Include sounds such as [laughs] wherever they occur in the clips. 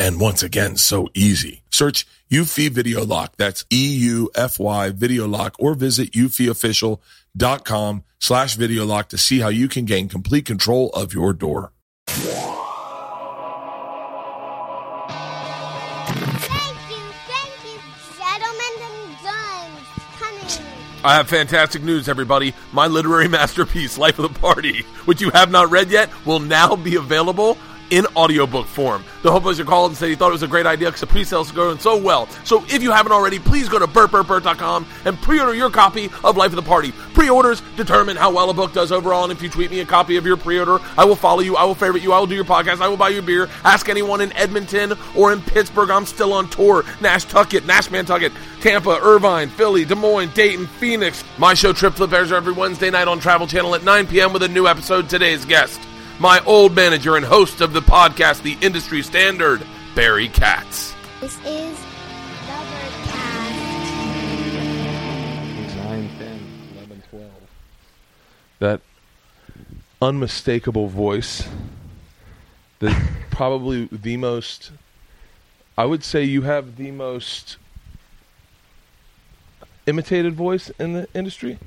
and once again, so easy. Search Eufy Video Lock. That's E-U-F-Y Video Lock or visit eufyofficial.com slash video lock to see how you can gain complete control of your door. Thank you, thank you, gentlemen and guns. Coming. I have fantastic news, everybody. My literary [laughs] masterpiece, Life of the Party, which you have not read yet, will now be available in audiobook form. The Hope called and said he thought it was a great idea because the pre-sales are going so well. So if you haven't already, please go to burtburtburt.com and pre-order your copy of Life of the Party. Pre-orders determine how well a book does overall, and if you tweet me a copy of your pre-order, I will follow you, I will favorite you, I will do your podcast, I will buy you beer. Ask anyone in Edmonton or in Pittsburgh. I'm still on tour. Nash Tucket, Nash Nantucket, Tampa, Irvine, Philly, Des Moines, Dayton, Phoenix. My show Trip Flip airs every Wednesday night on Travel Channel at 9 p.m. with a new episode. Today's guest my old manager and host of the podcast, The Industry Standard, Barry Katz. This is Bertcast. 9, 10, 11, 12. That unmistakable voice, the [laughs] probably the most. I would say you have the most imitated voice in the industry.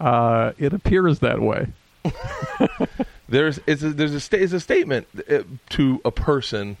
Uh, it appears that way. [laughs] there's it's a, there's a sta- it's a statement uh, to a person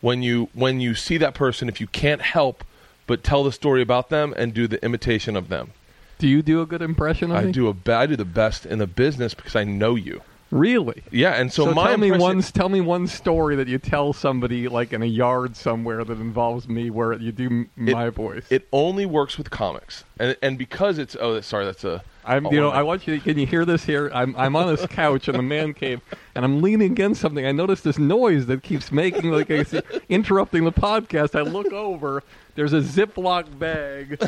when you when you see that person if you can't help but tell the story about them and do the imitation of them. Do you do a good impression of I me? do a be- I do the best in the business because I know you. Really? Yeah, and so, my tell me impression- one tell me one story that you tell somebody like in a yard somewhere that involves me where you do m- It- my voice. It only works with comics, and and because it's oh sorry that's a I'm oh, you know I want you. Can you hear this here? I'm I'm on this couch in the man cave and I'm leaning against something. I notice this noise that keeps making like it's interrupting the podcast. I look over. There's a Ziploc bag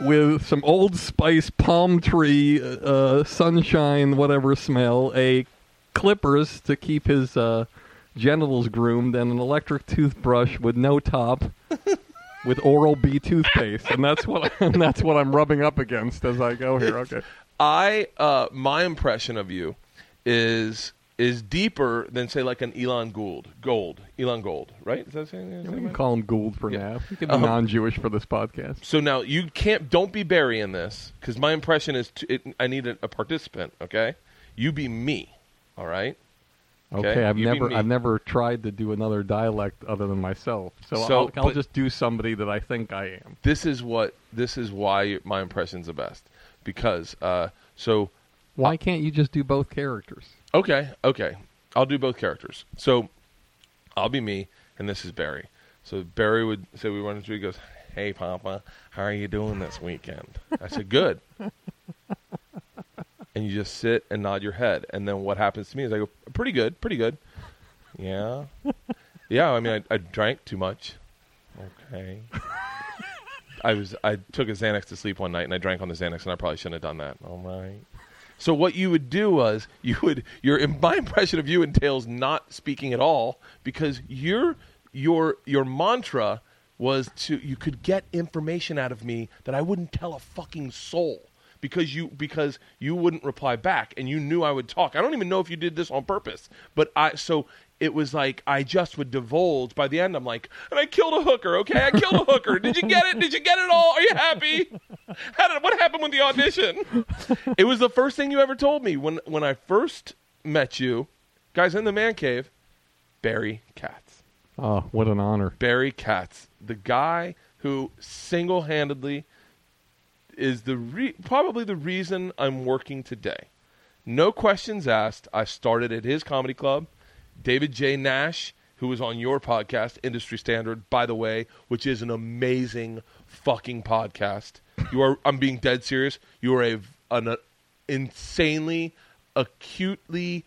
with some Old Spice palm tree uh, sunshine whatever smell, a clippers to keep his uh, genitals groomed, and an electric toothbrush with no top. [laughs] With Oral B toothpaste, and that's what [laughs] and that's what I'm rubbing up against as I go here. Okay. I uh my impression of you is is deeper than say like an Elon Gould Gold Elon Gold right is that saying, that We can call him Gould for Yeah. now. He can be Um, non-Jewish for this podcast. So now you can't. Don't be Barry in this because my impression is it, I need a, a participant. Okay, you be me. All right. Okay, okay, I've never. I've never tried to do another dialect other than myself. So, So, I'll, I'll just do somebody that I think I am. This is what. This is why my impression's the best because. Uh, so Why can't you just do both characters? okay, okay, I'll do both characters. So I'll be me, and this is Barry. So Barry would say we run into. He goes, "Hey, Papa, how are you doing this weekend?" I said, "Good." [laughs] and you just sit and nod your head. And then what happens to me is I go, pretty good, pretty good. Yeah. [laughs] yeah, I mean, I, I drank too much. Okay. I was I took a Xanax to sleep one night and I drank on the Xanax and I probably shouldn't have done that. All right. So what you would do was you would your my impression of you entails not speaking at all because your your your mantra was to you could get information out of me that I wouldn't tell a fucking soul. Because you because you wouldn't reply back and you knew I would talk. I don't even know if you did this on purpose, but I so it was like I just would divulge. By the end, I'm like, and I killed a hooker. Okay, I killed a hooker. Did you get it? Did you get it all? Are you happy? How did, what happened with the audition? it was the first thing you ever told me when when I first met you, guys in the man cave. Barry Katz. Oh, what an honor. Barry Katz, the guy who single-handedly is the re- probably the reason I'm working today. No questions asked. I started at his comedy club. David J. Nash, who was on your podcast, Industry Standard, by the way, which is an amazing fucking podcast. You are. I'm being dead serious. You are a an uh, insanely, acutely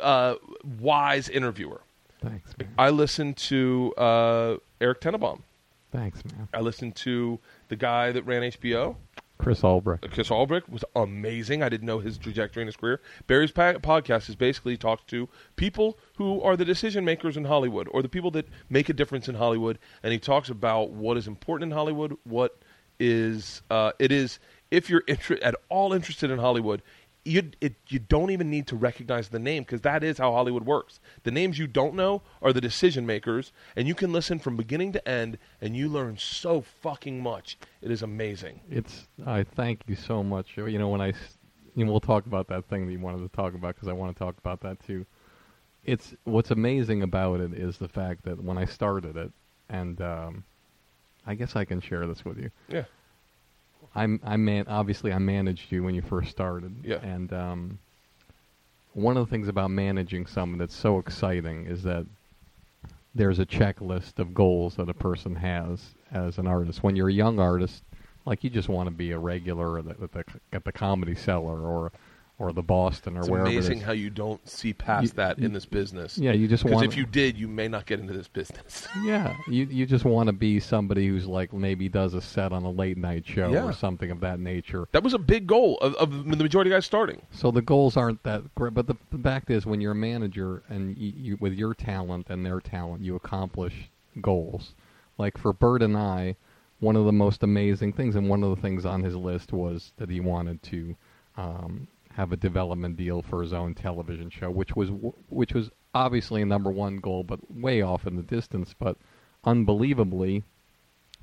uh, wise interviewer. Thanks, man. I listened to uh, Eric Tannenbaum. Thanks, man. I listened to the guy that ran HBO. Chris Albrecht. Chris Albrecht was amazing. I didn't know his trajectory in his career. Barry's pa- podcast is basically talks to people who are the decision makers in Hollywood or the people that make a difference in Hollywood, and he talks about what is important in Hollywood, what is uh, it is if you're inter- at all interested in Hollywood. You it, you don't even need to recognize the name because that is how Hollywood works. The names you don't know are the decision makers, and you can listen from beginning to end, and you learn so fucking much. It is amazing. It's. I thank you so much. You know, when I, you know, we'll talk about that thing that you wanted to talk about because I want to talk about that too. It's what's amazing about it is the fact that when I started it, and um, I guess I can share this with you. Yeah. I'm I man obviously I managed you when you first started. Yeah. And um, one of the things about managing someone that's so exciting is that there's a checklist of goals that a person has as an artist. When you're a young artist, like you just want to be a regular at the, at the, at the comedy cellar or or the Boston or It's wherever amazing it is. how you don't see past You- that you- in this business. yeah, you just Because if you did, you may not get into this business. [laughs] Yeah, you you just want to be somebody who's like maybe does a set on a late night show Yeah. or something of that nature. that was a big goal of, of the majority of guys starting. So the goals aren't that great, but the, the fact is, when you're a manager and you, you, with your talent and their talent, you accomplish goals. Like for Bert and I, one of the most amazing things, and one of the things on his list was that he wanted to um, have a development deal for his own television show, which was which was obviously a number one goal, but way off in the distance. But unbelievably,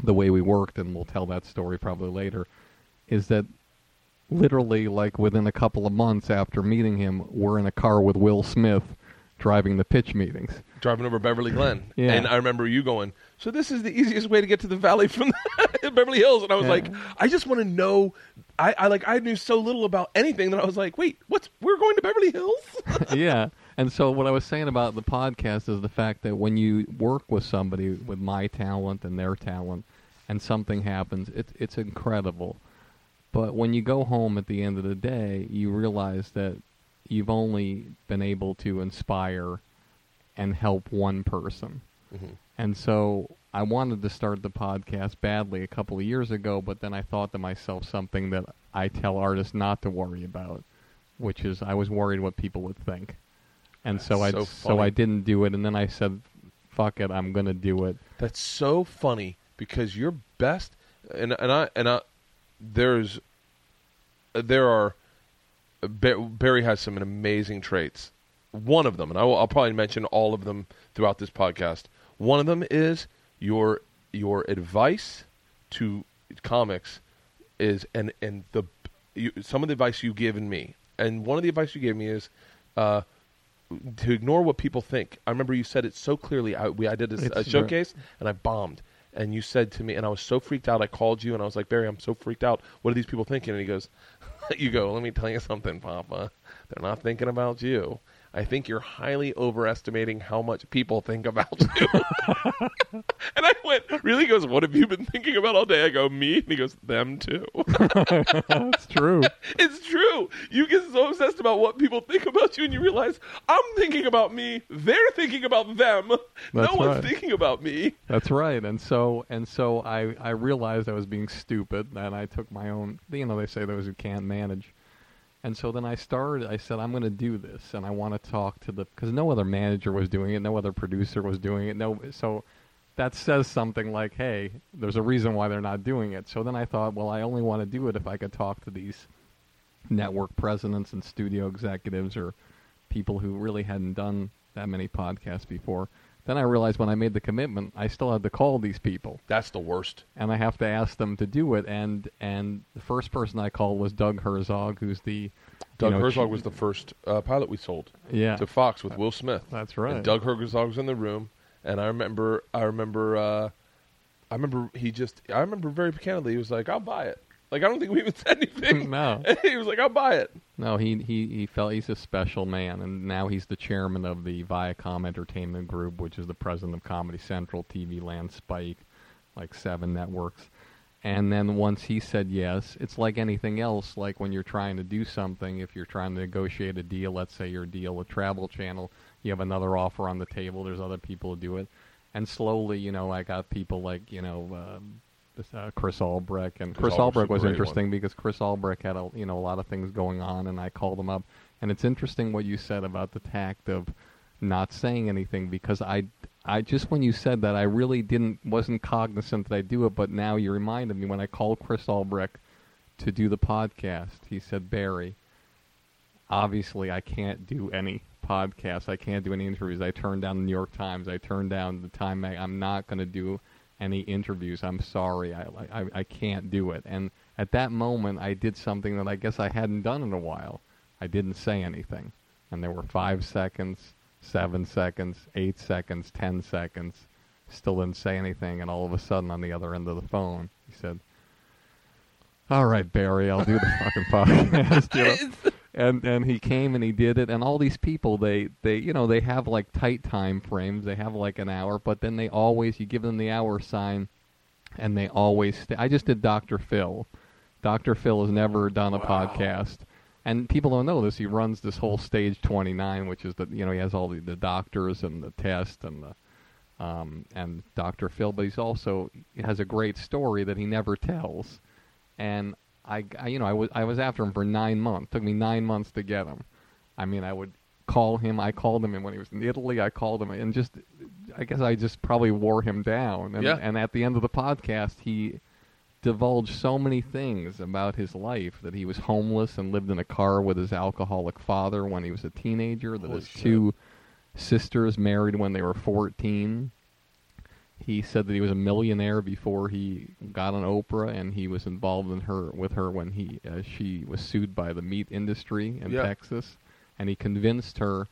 the way we worked, and we'll tell that story probably later, is that literally like within a couple of months after meeting him, we're in a car with Will Smith driving the pitch meetings. Driving over Beverly Glen. Yeah. And I remember you going, So this is the easiest way to get to the valley from [laughs] Beverly Hills. And I was Yeah. like, I just want to know. I, I like I knew so little about anything that I was like, wait, what's we're going to Beverly Hills? [laughs] yeah. And so what I was saying about the podcast is the fact that when you work with somebody with my talent and their talent and something happens, it, it's incredible. But when you go home at the end of the day, you realize that you've only been able to inspire and help one person. Mm-hmm. And so I wanted to start the podcast badly a couple of years ago, but then I thought to myself something that I tell artists not to worry about, which is I was worried what people would think. And so I so so. I didn't do it and then I said fuck it, I'm going to do it. That's so funny because your best and and I and I there's there are Barry has some amazing traits. One of them, and I will, I'll probably mention all of them throughout this podcast. One of them is your your advice to comics is and and the you, some of the advice you've given me, and one of the advice you gave me is uh, to ignore what people think. I remember you said it so clearly. I, we I did a It's- showcase and I bombed. And you said to me, and I was so freaked out. I called you and I was like, Barry, I'm so freaked out. What are these people thinking? And he goes, [laughs] You go, let me tell you something, Papa. They're not thinking about you. I think you're highly overestimating how much people think about you. [laughs] and I went, Really? He goes, What have you been thinking about all day? I go, Me? And he goes, Them too. [laughs] That's true. [laughs] It's true. You get so obsessed about what people think about you, and you realize I'm thinking about me. They're thinking about them. That's no one's right. thinking about me. That's right. And so and so I I realized I was being stupid and I took my own you know they say those who can't manage. And so then I started I said I'm going to do this and I want to talk to the cuz no other manager was doing it, no other producer was doing it. No so that says something like, hey, there's a reason why they're not doing it. So then I thought, well, I only want to do it if I could talk to these network presidents and studio executives or people who really hadn't done that many podcasts before. Then I realized when I made the commitment, I still had to call these people That's the worst. and I have to ask them to do it. And and the first person I called was Doug Herzog, who's the you Doug know, Herzog was the first uh, pilot we sold yeah to Fox with Will Smith. that's right. And Doug Herzog was in the room, and I remember, I remember, uh, I remember he just, I remember very candidly, he was like, "I'll buy it." Like I don't think we even said anything. [laughs] No. [laughs] he was like, "I'll buy it." No, he he he felt he's a special man, and now he's the chairman of the Viacom Entertainment Group, which is the president of Comedy Central, TV Land, Spike, like seven networks. And then once he said yes, it's like anything else. Like when you're trying to do something, if you're trying to negotiate a deal, let's say your deal with Travel Channel, you have another offer on the table. There's other people who do it, and slowly, you know, I got people like you know. Um, uh, Chris Albrecht and Chris Chris, Albrecht was interesting one. because Chris Albrecht had a you know a lot of things going on, and I called him up, and it's interesting what you said about the tact of not saying anything because I I just when you said that I really didn't wasn't cognizant that I do it, but now you reminded me when I called Chris Albrecht to do the podcast, he said Barry, obviously I can't do any podcasts, I can't do any interviews. I turned down the New York Times, I turned down the Time Mag. I'm not going to do any interviews. I'm sorry, I, I I can't do it. And at that moment, I did something that I guess I hadn't done in a while. I didn't say anything, and there were five seconds, seven seconds, eight seconds, ten seconds. Still didn't say anything, and all of a sudden, on the other end of the phone, he said, "All right, Barry, I'll do the fucking [laughs] podcast." you know? And and he came and he did it. And all these people they they you know they have like tight time frames. They have like an hour but then they always you give them the hour sign and they always stay. i just did dr phil. Dr phil has never done a podcast. And people don't know this. He runs this whole stage 29 which is the you know he has all the, the doctors and the test and the um, and dr phil but he's also he has a great story that he never tells. And I, I, you know, I was I was after him for nine months. It took me nine months to get him. I mean, I would call him. I called him, and when he was in Italy, I called him, and just, I guess I just probably wore him down. And, Yeah. and at the end of the podcast, he divulged so many things about his life that he was homeless and lived in a car with his alcoholic father when he was a teenager. That Holy his shit. two sisters married when they were fourteen. He said that he was a millionaire before he got on Oprah, and he was involved in her with her when he uh, she was sued by the meat industry in Yeah. Texas, and he convinced her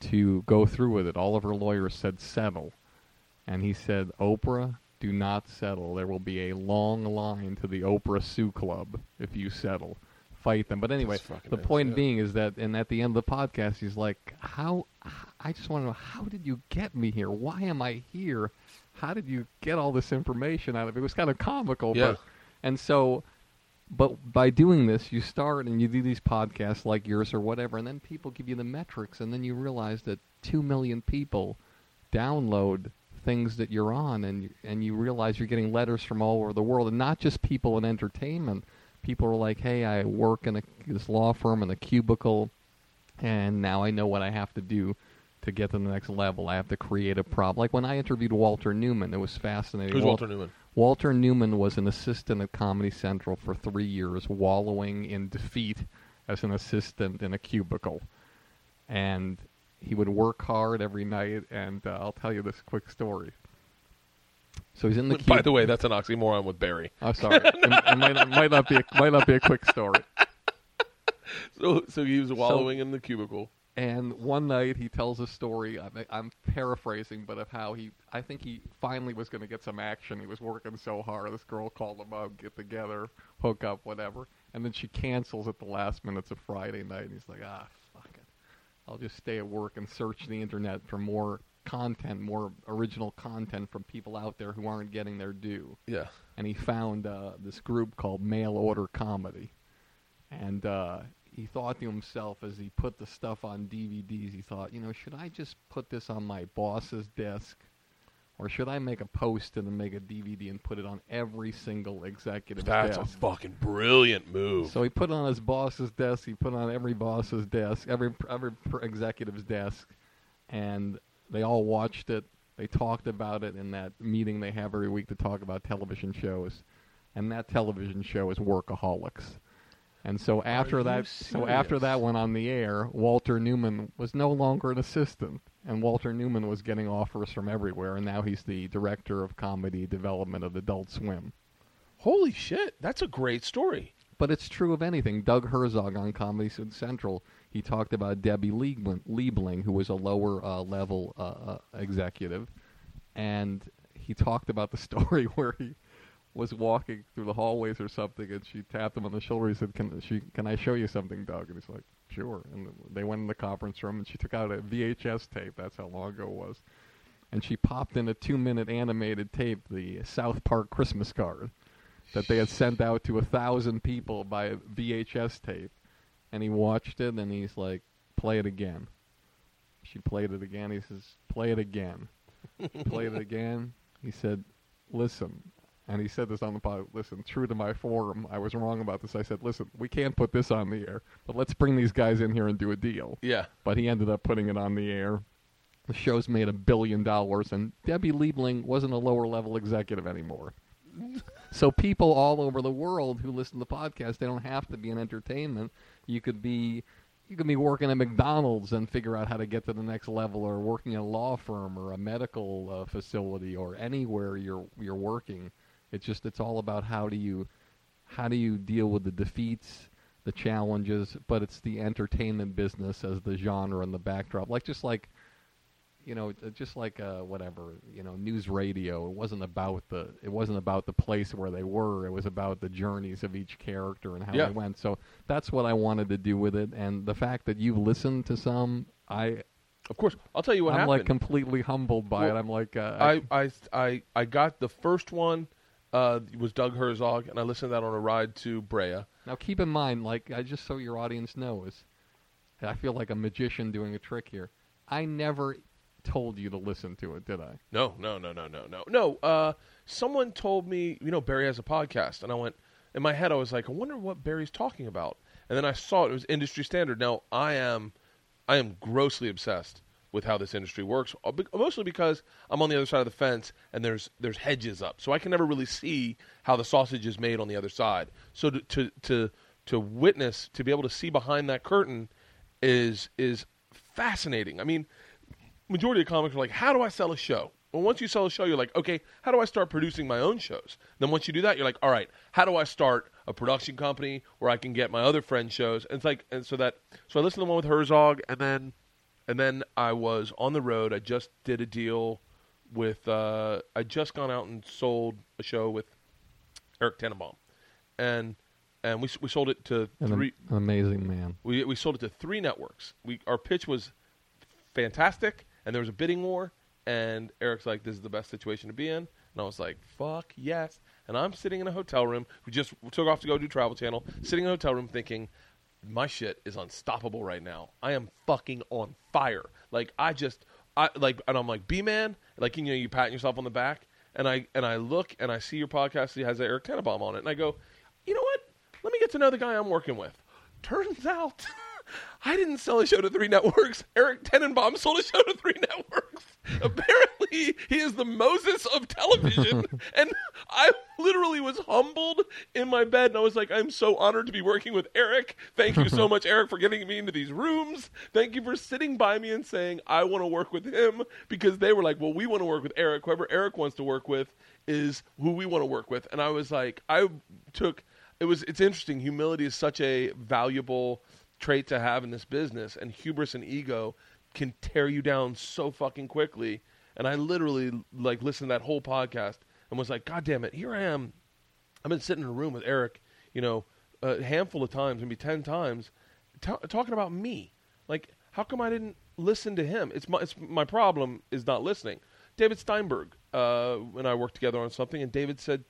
to go through with it. All of her lawyers said settle, and he said, "Oprah, do not settle. There will be a long line to the Oprah Sue Club if you settle. Fight them." But anyway, the point insane. being is that, and at the end of the podcast, he's like, "How? I just want to know how did you get me here? Why am I here? How did you get all this information out of it?" It was kind of comical, Yeah. but and so but by doing this, you start and you do these podcasts like yours or whatever, and then people give you the metrics, and then you realize that two million people download things that you're on, and you, and you realize you're getting letters from all over the world, and not just people in entertainment. People are like, "Hey, I work in a, this law firm in a cubicle, and now I know what I have to do." To get to the next level, I have to create a prop. Like when I interviewed Walter Newman, it was fascinating. Who's Wal- Walter Newman? Walter Newman was an assistant at Comedy Central for three years, wallowing in defeat as an assistant in a cubicle. And he would work hard every night, and uh, I'll tell you this quick story. So he's in the By cubicle. the way, that's an oxymoron with Barry. I'm sorry, it, [laughs] it might, not, might not be a, might not be a quick story. [laughs] So, so he was wallowing in the cubicle. And one night he tells a story. I'm, I'm paraphrasing, but of how he, I think he finally was going to get some action. He was working so hard. This girl called him up, get together, hook up, whatever. And then she cancels at the last minute. It's a Friday night, and he's like, ah, fuck it. I'll just stay at work and search the internet for more content, more original content from people out there who aren't getting their due Yeah. and he found uh, this group called Mail Order Comedy. And uh, he thought to himself as he put the stuff on DVDs, he thought, you know, should I just put this on my boss's desk? Or should I make a post and then make a DVD and put it on every single executive desk? That's a fucking brilliant move. So he put it on his boss's desk. He put it on every boss's desk, every every executive's desk, and they all watched it. They talked about it in that meeting they have every week to talk about television shows, and that television show is Workaholics. And so after that, so after that went on the air, Walter Newman was no longer an assistant, and Walter Newman was getting offers from everywhere, and now he's the director of comedy development of Adult Swim. Holy shit, that's a great story. But it's true of anything. Doug Herzog on Comedy Central, he talked about Debbie Liebling, Liebling who was a lower uh, level uh, uh, executive, and he talked about the [laughs] story where he was walking through the hallways or something, and she tapped him on the shoulder. He said, "Can she? Can I show you something, Doug?" And he's like, "Sure." And they went in the conference room, and she took out a VHS tape. That's how long ago it was. And she popped in a two-minute animated tape, the South Park Christmas card that they had sent out to a thousand people by VHS tape. And he watched it and he's like, play it again. She played it again. He says, play it again. played it again. He said, listen. And he said this on the pod. Listen, true to my form, I was wrong about this. I said, listen, we can't put this on the air, but let's bring these guys in here and do a deal. Yeah. But he ended up putting it on the air. The show's made a billion dollars, and Debbie Liebling wasn't a lower level executive anymore. [laughs] So people all over the world who listen to the podcast, they don't have to be in entertainment. You could be you could be working at McDonald's and figure out how to get to the next level, or working at a law firm or a medical uh, facility or anywhere you're you're working. It's just it's all about how do you how do you deal with the defeats, the challenges, but it's the entertainment business as the genre and the backdrop. Like just like you know, uh, just like uh, whatever, you know, news radio. It wasn't about the it wasn't about the place where they were. It was about the journeys of each character and how Yeah. they went. So that's what I wanted to do with it. And the fact that you've listened to some, I Of course. I'll tell you what I'm happened. like completely humbled by Well, it. I'm like, uh, I, I, I, I got the first one uh, was Doug Herzog, and I listened to that on a ride to Brea. now keep in mind, like I just so your audience knows, I feel like a magician doing a trick here. I never told you to listen to it, did I? No, no, no, no, no, no, no. Uh, someone told me, you know, Barry has a podcast, and I went in my head. I was like, I wonder what Barry's talking about. And then I saw it, it was industry standard. Now I am, I am grossly obsessed with how this industry works, uh, mostly because I'm on the other side of the fence and there's there's hedges up, so I can never really see how the sausage is made on the other side. So to to to, to witness, to be able to see behind that curtain, is is fascinating. I mean, majority of comics are like, how do I sell a show? Well, once you sell a show, you're like, okay, how do I start producing my own shows? Then once you do that, you're like, all right, how do I start a production company where I can get my other friends' shows? And it's like, and so that, so I listened to the one with Herzog, and then, and then I was on the road. I just did a deal with, uh, I just gone out and sold a show with Eric Tannenbaum, and and we we sold it to An, three. an amazing man. We we sold it to three networks. We our pitch was fantastic, and there was a bidding war. And Eric's like, "This is the best situation to be in," and I was like, "Fuck yes!" And I'm sitting in a hotel room. We just took off to go do Travel Channel. Sitting in a hotel room, thinking, "My shit is unstoppable right now. I am fucking on fire. Like I just, I like, and I'm like, B man, like you know, you patting yourself on the back, and I and I look and I see your podcast. It has Eric Tannenbaum on it, and I go, you know what? Let me get to know the guy I'm working with. Turns out, [laughs] I didn't sell a show to three networks. Eric Tannenbaum sold a show to three networks. Apparently, he is the Moses of television. [laughs] and I literally was humbled in my bed, and I was like, I'm so honored to be working with Eric. Thank you so [laughs] much, Eric, for getting me into these rooms. Thank you for sitting by me and saying, I want to work with him, because they were like, well, we want to work with Eric. Whoever Eric wants to work with is who we want to work with. And I was like, I took it was it's interesting humility is such a valuable trait to have in this business and hubris and ego can tear you down so fucking quickly and i literally like listened to that whole podcast and was like god damn it here i am i've been sitting in a room with eric you know a handful of times maybe 10 times ta talking about me like how come i didn't listen to him it's my, it's my problem is not listening david steinberg uh, and i worked together on something and david said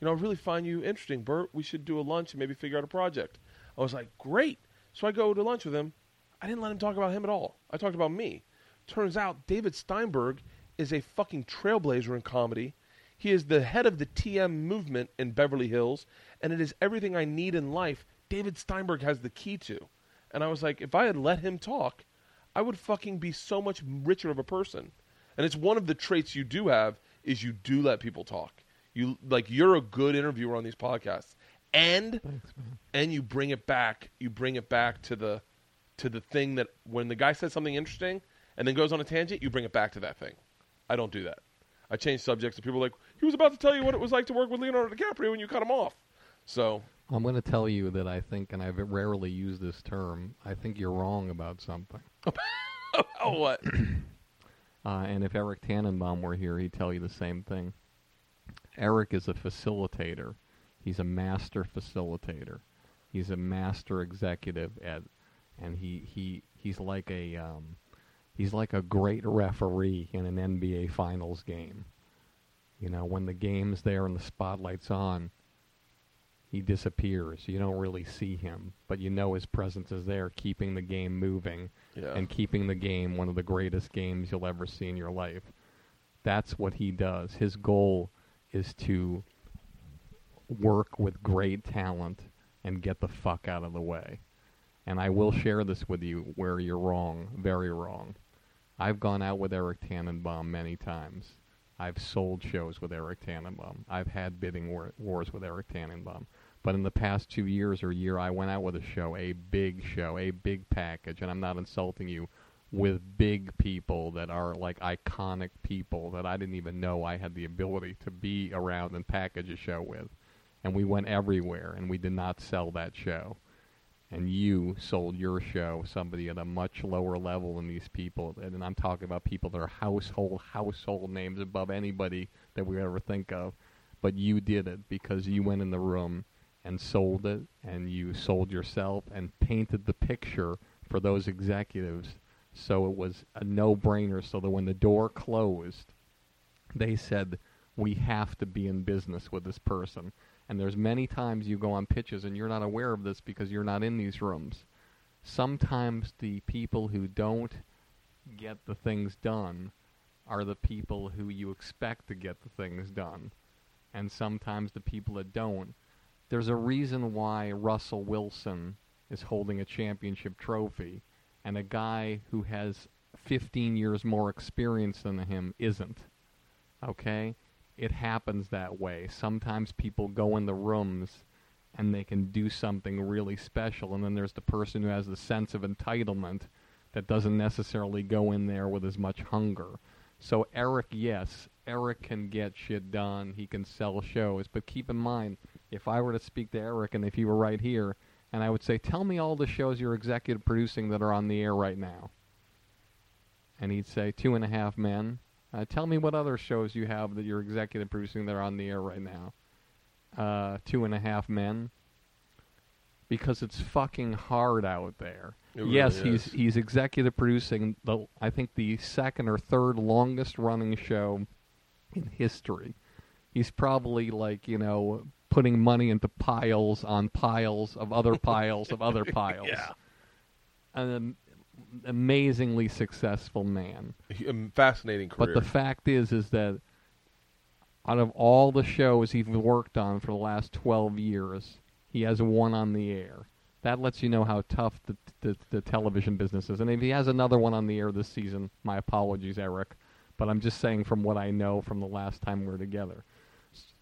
you know, I really find you interesting, Bert. We should do a lunch and maybe figure out a project. I was like, great. So I go to lunch with him. I didn't let him talk about him at all. I talked about me. Turns out David Steinberg is a fucking trailblazer in comedy. He is the head of the TM movement in Beverly Hills, and it is everything I need in life. David Steinberg has the key to. And I was like, if I had let him talk, I would fucking be so much richer of a person. and it's one of the traits you do have is you do let people talk. You like you're a good interviewer on these podcasts, and and you bring it back. You bring it back to the to the thing that when the guy says something interesting and then goes on a tangent, you bring it back to that thing. I don't do that. I change subjects, and people are like, he was about to tell you what it was like to work with Leonardo DiCaprio, and you cut him off. So I'm going to tell you that I think, and I've rarely used this term, I think you're wrong about something. [laughs] oh what? [clears throat] Uh, and if Eric Tannenbaum were here, he'd tell you the same thing. Eric is a facilitator. He's a master facilitator. He's a master executive at, and he, he he's like a um, he's like a great referee in an NBA Finals game. You know, when the game's there and the spotlight's on, he disappears. You don't really see him, but you know his presence is there, keeping the game moving Yeah. and keeping the game one of the greatest games you'll ever see in your life. That's what he does. His goal is to work with great talent and get the fuck out of the way. And I will share this with you where you're wrong, very wrong. I've gone out with Eric Tannenbaum many times. I've sold shows with Eric Tannenbaum. I've had bidding war- wars with Eric Tannenbaum. But in the past two years or year, I went out with a show, a big show, a big package, and I'm not insulting you, with big people that are like iconic people that I didn't even know I had the ability to be around and package a show with. And we went everywhere, and we did not sell that show. And you sold your show somebody at a much lower level than these people. And I'm talking about people that are household household names above anybody that we ever think of. But you did it because you went in the room and sold it and you sold yourself and painted the picture for those executives. So it was a no-brainer. So that when the door closed they said we have to be in business with this person and there's many times you go on pitches and you're not aware of this because you're not in these rooms. Sometimes the people who don't get the things done are the people who you expect to get the things done. And sometimes the people that don't. There's a reason why Russell Wilson is holding a championship trophy and a guy who has 15 years more experience than him isn't. Okay it happens that way. Sometimes people go in the rooms and they can do something really special and then there's the person who has the sense of entitlement that doesn't necessarily go in there with as much hunger. So eric yes eric can get shit done. He can sell shows. But keep in mind if i were to speak to eric and if he were right here and i would say tell me all the shows you're executive producing that are on the air right now. And he'd say two and a half men uh, tell me what other shows you have that you're executive producing that are on the air right now. Uh, two and a half men. Because it's fucking hard out there. Really yes, is. he's he's executive producing the I think the second or third longest running show in history. He's probably like you know putting money into piles on piles of other piles of other [laughs] piles. Yeah. An am- amazingly successful man. He- um, fascinating career. But the fact is, is that out of all the shows he's worked on for the last 12 years, he has one on the air. That lets you know how tough the, the, the television business is. And if he has another one on the air this season, my apologies, Eric. But I'm just saying from what I know from the last time we were together.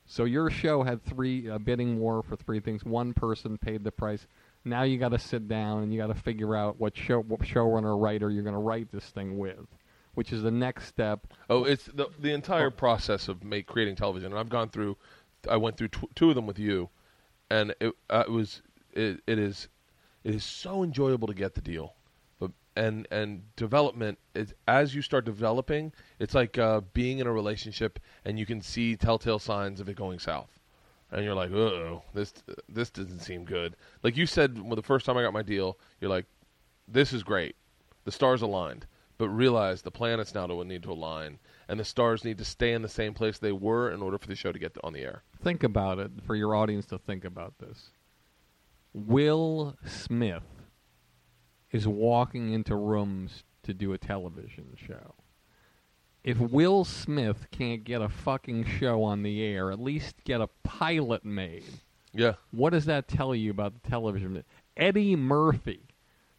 So your show had three uh, bidding war for three things. One person paid the price. Now you got to sit down and you got to figure out what show what showrunner writer you're going to write this thing with, which is the next step. Oh, it's the the entire process of make creating television, and I've gone through. I went through tw- two of them with you, and it, uh, it was it, it is it is so enjoyable to get the deal, and and development is as you start developing, it's like uh, being in a relationship and you can see telltale signs of it going south, and you're like, oh, this this doesn't seem good. Like you said, when the first time I got my deal, you're like, this is great, the stars aligned. But realize the planets now don't need to align, and the stars need to stay in the same place they were in order for the show to get on the air. Think about it for your audience to think about this. Will Smith is walking into rooms to do a television show. If Will Smith can't get a fucking show on the air, at least get a pilot made. Yeah, What does that tell you about the television? Eddie Murphy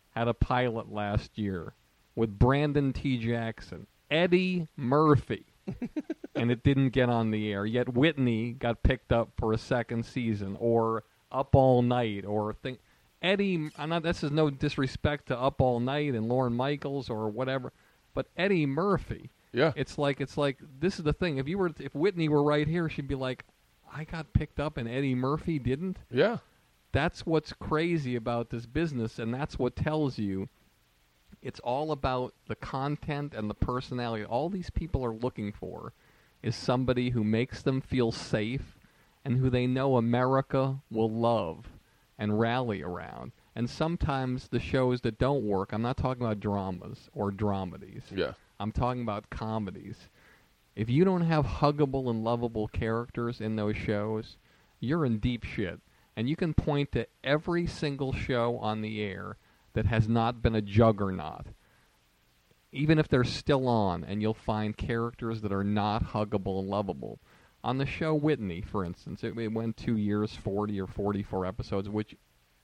had a pilot last year with Brandon T. Jackson. Eddie Murphy. [laughs] and it didn't get on the air. Yet Whitney got picked up for a second season, or Up All Night, or thing. Eddie, I'm not. This is no disrespect to Up All Night and Lorne Michaels or whatever, but Eddie Murphy. Yeah. It's like it's like this is the thing. If you were, if Whitney were right here, she'd be like, "I got picked up and Eddie Murphy didn't." Yeah. That's what's crazy about this business, and that's what tells you it's all about the content and the personality. All these people are looking for is somebody who makes them feel safe and who they know America will love and rally around. And sometimes the shows that don't work, I'm not talking about dramas or dramedies. Yeah. I'm talking about comedies. If you don't have huggable and lovable characters in those shows, you're in deep shit. And you can point to every single show on the air that has not been a juggernaut. Even if they're still on, and you'll find characters that are not huggable and lovable. On the show Whitney, for instance, it, it went two years, 40 or 44 episodes, which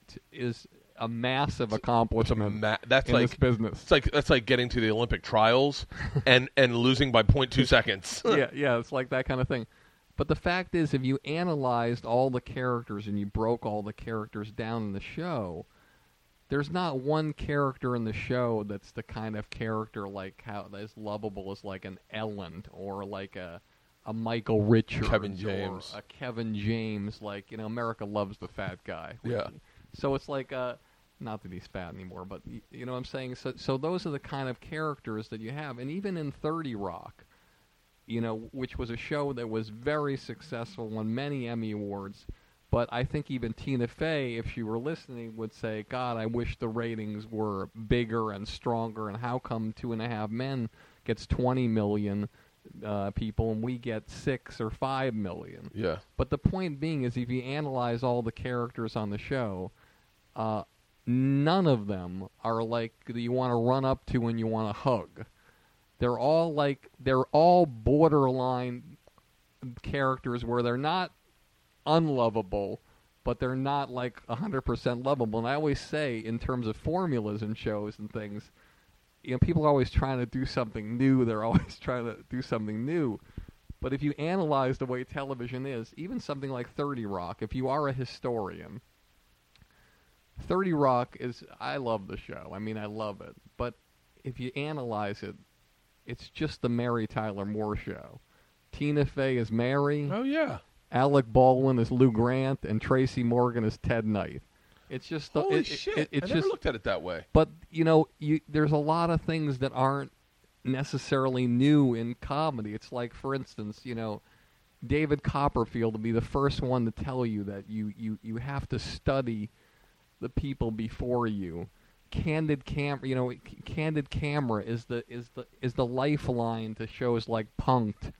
t- is a massive It's a accomplishment ma- that's in like this business. it's like that's like getting to the Olympic trials [laughs] and and losing by 0.2 seconds. [laughs] yeah, yeah, it's like that kind of thing. But the fact is, if you analyzed all the characters and you broke all the characters down in the show, there's not one character in the show that's the kind of character like how as lovable as like an Ellen or like a a Michael Richards, Kevin James. a Kevin James. Like you know, America loves the fat guy. Yeah. So it's like uh not that he's fat anymore, but y- you know what I'm saying. So so those are the kind of characters that you have, and even in Thirty Rock, you know, which was a show that was very successful, won many Emmy awards. But I think even Tina Fey, if she were listening, would say, "God, I wish the ratings were bigger and stronger. And how come Two and a Half Men gets 20 million uh, people and we get six or five million. Yeah. But the point being is, if you analyze all the characters on the show, uh, none of them are like that you want to run up to and you want to hug. They're all like they're all borderline characters where they're not unlovable, but they're not like 100% lovable. And I always say, in terms of formulas and shows and things, you know, people are always trying to do something new. [laughs] They're always trying to do something new. But if you analyze the way television is, even something like 30 Rock, if you are a historian, 30 Rock is, I love the show. I mean, I love it. But if you analyze it, it's just the Mary Tyler Moore show. Tina Fey is Mary, Oh yeah. Alec Baldwin is Lou Grant, and Tracy Morgan is Ted Knight. It's just the, Holy it, it- shit! it- it's I never just looked at it that way. but you know, you, there's a lot of things that aren't necessarily new in comedy. It's like, for instance, you know, David Copperfield would be the first one to tell you that you you you have to study the people before you. Candid camera, you know, c- candid camera is the is the is the lifeline to shows like Punk'd,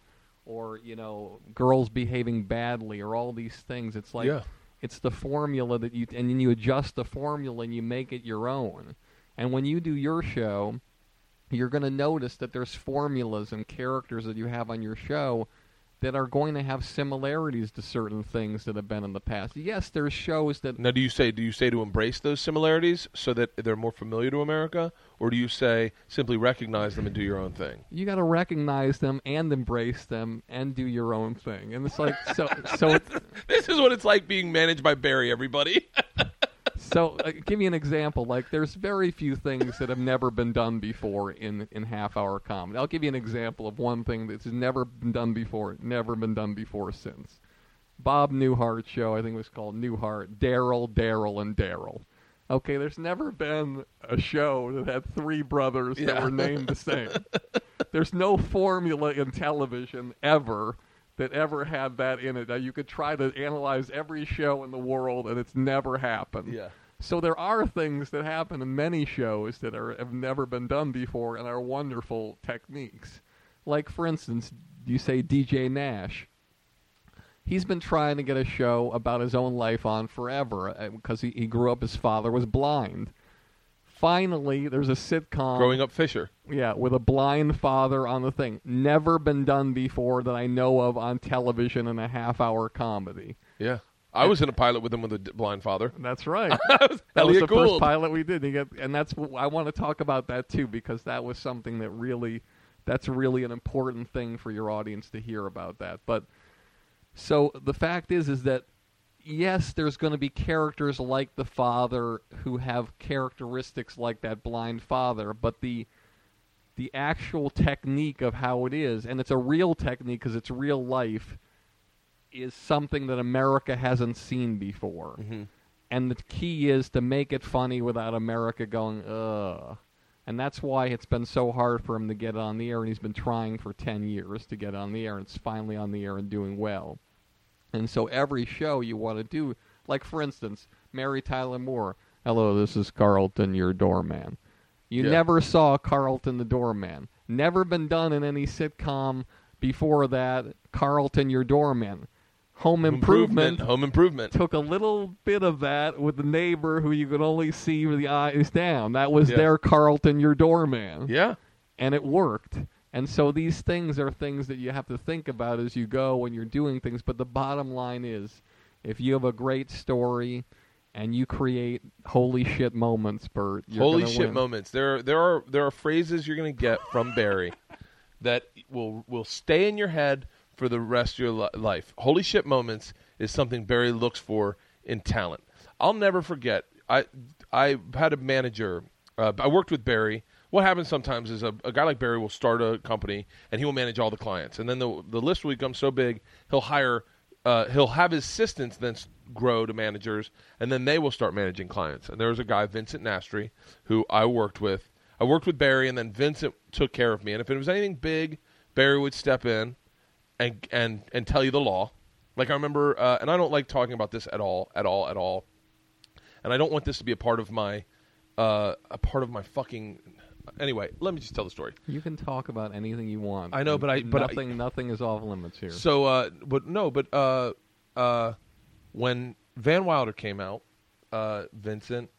or you know, girls behaving badly, or all these things. It's like Yeah. It's the formula that you and then you adjust the formula and you make it your own. And when you do your show, you're going to notice that there's formulas and characters that you have on your show that are going to have similarities to certain things that have been in the past. Yes, there's shows that Now, do you say do you say to embrace those similarities so that they're more familiar to America, or do you say simply recognize them and do your own thing? you got to recognize them and embrace them and do your own thing. And it's like so [laughs] so it's, This is what it's like being managed by Barry. Everybody. [laughs] so uh, give me an example. Like there's very few things that have never been done before in in half hour comedy. I'll give you an example of one thing that's never been done before, never been done before since. Bob Newhart show, I think it was called Newhart, Daryl, Daryl, and Daryl. Okay, there's never been a show that had three brothers that were named the same. [laughs] there's no formula in television ever that ever had that in it. Now you could try to analyze every show in the world, and it's never happened. Yeah. So there are things that happen in many shows that are have never been done before and are wonderful techniques. Like for instance, you say DJ Nash. He's been trying to get a show about his own life on forever uh, because he, he grew up. His father was blind. Finally, there's a sitcom Growing up Fisher. yeah, with a blind father on the thing. Never been done before that I know of on television in a half hour comedy. Yeah. I was in a pilot with him with a d- blind father. That's right. [laughs] that was Elliot the first pilot we did. And that's I want to talk about that too because that was something that really that's really an important thing for your audience to hear about that. But so the fact is, is that yes, there's going to be characters like the father who have characteristics like that blind father, but the the actual technique of how it is, and it's a real technique because it's real life, is something that America hasn't seen before. Mm-hmm. And the key is to make it funny without America going, ugh. And that's why it's been so hard for him to get on the air, and he's been trying for 10 years to get on the air, and it's finally on the air and doing well. And so every show you want to do, like for instance, Mary Tyler Moore. Hello, this is Carlton, your doorman. You Yeah. never saw Carlton the doorman. Never been done in any sitcom before that. Carlton, your doorman. Home Improvement, Home improvement. took a little bit of that with the neighbor who you could only see with the eyes down. That was Yeah. their Carlton, your doorman Yeah. and it worked. And so these things are things that you have to think about as you go when you're doing things. But the bottom line is, if you have a great story and you create holy shit moments, Bert, you're Holy shit win. moments. There there are there are phrases you're going to get from Barry [laughs] that will will stay in your head for the rest of your li- life. Holy shit moments is something Barry looks for in talent. I'll never forget. I I had a manager. Uh, I worked with Barry. What happens sometimes is a, a guy like Barry will start a company and he will manage all the clients, and then the the list will become so big he'll hire. Uh, he'll have his assistants then grow to managers, and then they will start managing clients. And there was a guy, Vincent Nastri, who I worked with. I worked with Barry, and then Vincent took care of me. And if it was anything big, Barry would step in and and and tell you the law. Like I remember, uh, and I don't like talking about this at all, at all, at all. And I don't want this to be a part of my, uh, a part of my fucking. Anyway, let me just tell the story. You can talk about anything you want. I know, but I- but I- nothing, nothing is off limits here. So, uh, but no, but uh, uh, when Van Wilder came out, uh, Vincent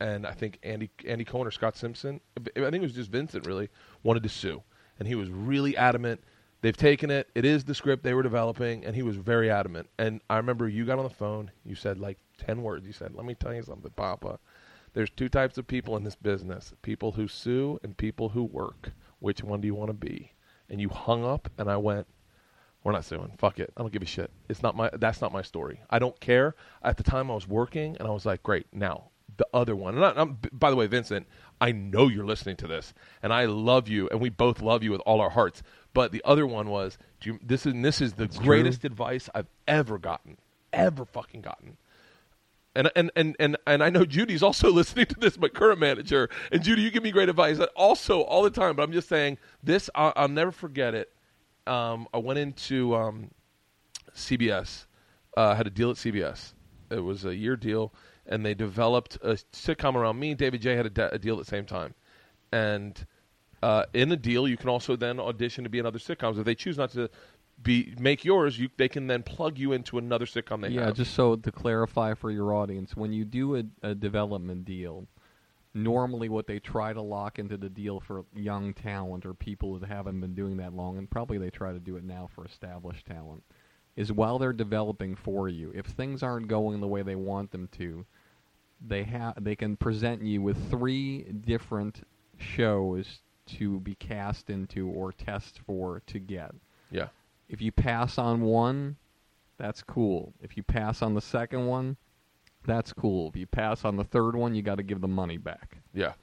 and I think Andy Andy Cohen or Scott Simpson, I think it was just Vincent really wanted to sue, and he was really adamant. They've taken it. It is the script they were developing, and he was very adamant. And I remember you got on the phone. You said like ten words. You said, "Let me tell you something, Papa. There's two types of people in this business: people who sue and people who work. Which one do you want to be?" And you hung up, and I went, we're not suing. Fuck it. I don't give a shit. It's not my. That's not my story. I don't care. At the time, I was working, and I was like, great. Now the other one. And I, I'm, by the way, Vincent, I know you're listening to this, and I love you, and we both love you with all our hearts. But the other one was, do you, this is this is the greatest advice I've ever gotten, ever fucking gotten. And, and and and and I know Judy's also [laughs] listening to this, my current manager. And Judy, you give me great advice, also all the time. But I'm just saying this. I'll, I'll never forget it. Um, I went into um, CBS. Uh, had a deal at CBS. It was a year deal, and they developed a sitcom around me. David J had a, de- a deal at the same time, and uh, in the deal, you can also then audition to be in other sitcoms. If they choose not to be make yours, you they can then plug you into another sitcom they yeah, have. just so to clarify for your audience, when you do a, a development deal, normally what they try to lock into the deal for young talent or people that haven't been doing that long, and probably they try to do it now for established talent, is while they're developing for you, if things aren't going the way they want them to, they have they can present you with three different shows to be cast into or test for to get. yeah. If you pass on one, that's cool. If you pass on the second one, that's cool. If you pass on the third one, you got to give the money back. Yeah.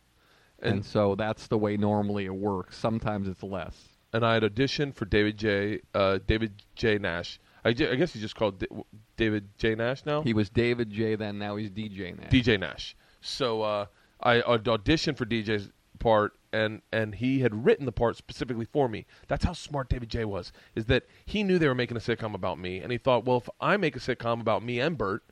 And, And so that's the way normally it works. Sometimes it's less. and I had auditioned for David J. Uh, David J. Nash. I, j- I guess he's just called D- David J. Nash now. He was David J. Then now he's DJ Nash. DJ Nash. So uh, I aud- auditioned for DJ's part, and and he had written the part specifically for me. That's how smart David J. was. Is that he knew they were making a sitcom about me, and he thought, well, if I make a sitcom about me and Bert,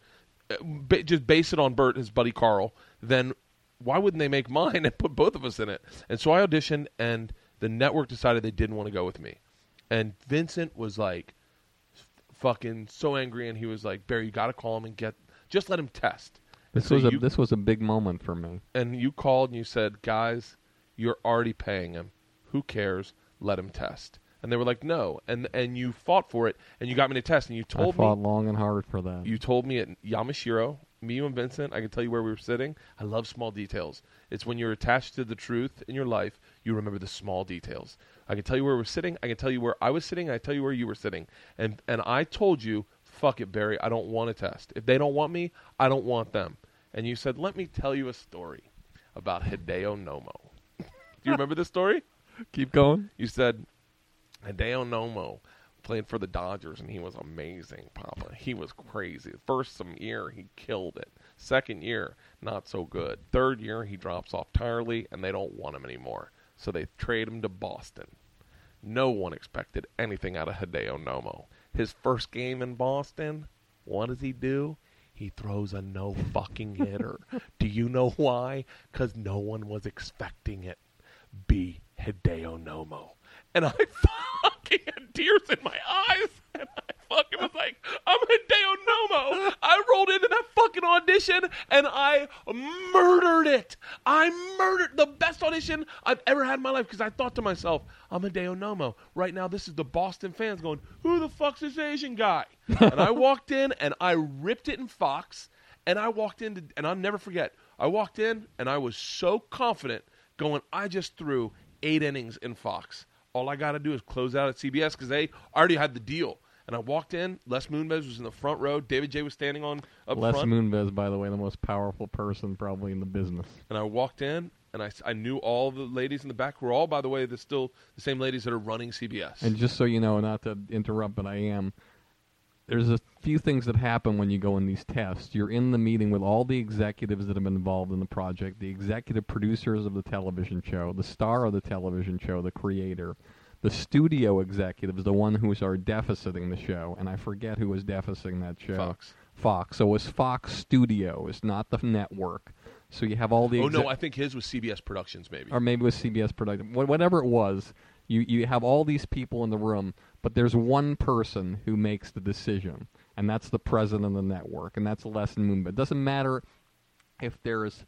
uh, ba- just base it on Bert and his buddy Carl, then why wouldn't they make mine [laughs] and put both of us in it? And so I auditioned, and the network decided they didn't want to go with me. And Vincent was like, fucking so angry, and he was like, Barry, you got to call him and get, just let him test. This so was a you- this was a big moment for me. and you called and you said, "Guys, you're already paying him. Who cares? Let him test." And they were like, "No." And and you fought for it, and you got me to test, and you I told fought me long and hard for that. you told me at Yamashiro me and Vincent, I can tell you where we were sitting. I love small details. It's when you're attached to the truth in your life, you remember the small details. I can tell you where we're sitting. I can tell you where I was sitting. I tell you where you were sitting. And and I told you, fuck it, Barry. I don't want to test. If they don't want me, I don't want them. And you said, let me tell you a story about Hideo Nomo. Do you remember this story? [laughs] Keep going. You said Hideo Nomo played for the Dodgers, and he was amazing, Papa. He was crazy. First some year, he killed it. Second year, not so good. Third year, he drops off entirely, and they don't want him anymore. So they trade him to Boston. No one expected anything out of Hideo Nomo. His first game in Boston, what does he do? He throws a no fucking hitter. [laughs] do you know why? Because no one was expecting it. Be Hideo Nomo. And I [laughs] fucking had tears in my eyes. And I fucking was like, I'm Hideo Nomo. I rolled into that fucking audition and I murdered it. I murdered the best audition I've ever had in my life because I thought to myself, I'm Hideo Nomo. Right now, this is the Boston fans going, Who the fuck's this Asian guy? and I [laughs] walked in and I ripped it in Fox. And I walked in, to, and I'll never forget. I walked in and I was so confident going, I just threw eight innings in Fox. All I got to do is close out at CBS because they already had the deal. And I walked in. Les Moonves was in the front row. David J was standing on up Les front. Moonves, by the way, the most powerful person probably in the business. and I walked in, and I, I knew all the ladies in the back were all, by the way, the still the same ladies that are running CBS. And just so you know, not to interrupt, but I am. There's a few things that happen when you go in these tests. You're in the meeting with all the executives that have been involved in the project, the executive producers of the television show, the star of the television show, the creator, the studio executives, the one who are deficiting the show, and I forget who was deficiting that show. Fox. Fox. So it was Fox Studios, not the network. So you have all the oh no, I think his was CBS Productions, maybe. or maybe it was CBS production, Wh- whatever it was. You you have all these people in the room, but there's one person who makes the decision, and that's the president of the network, and that's Les Moonves. It doesn't matter if there's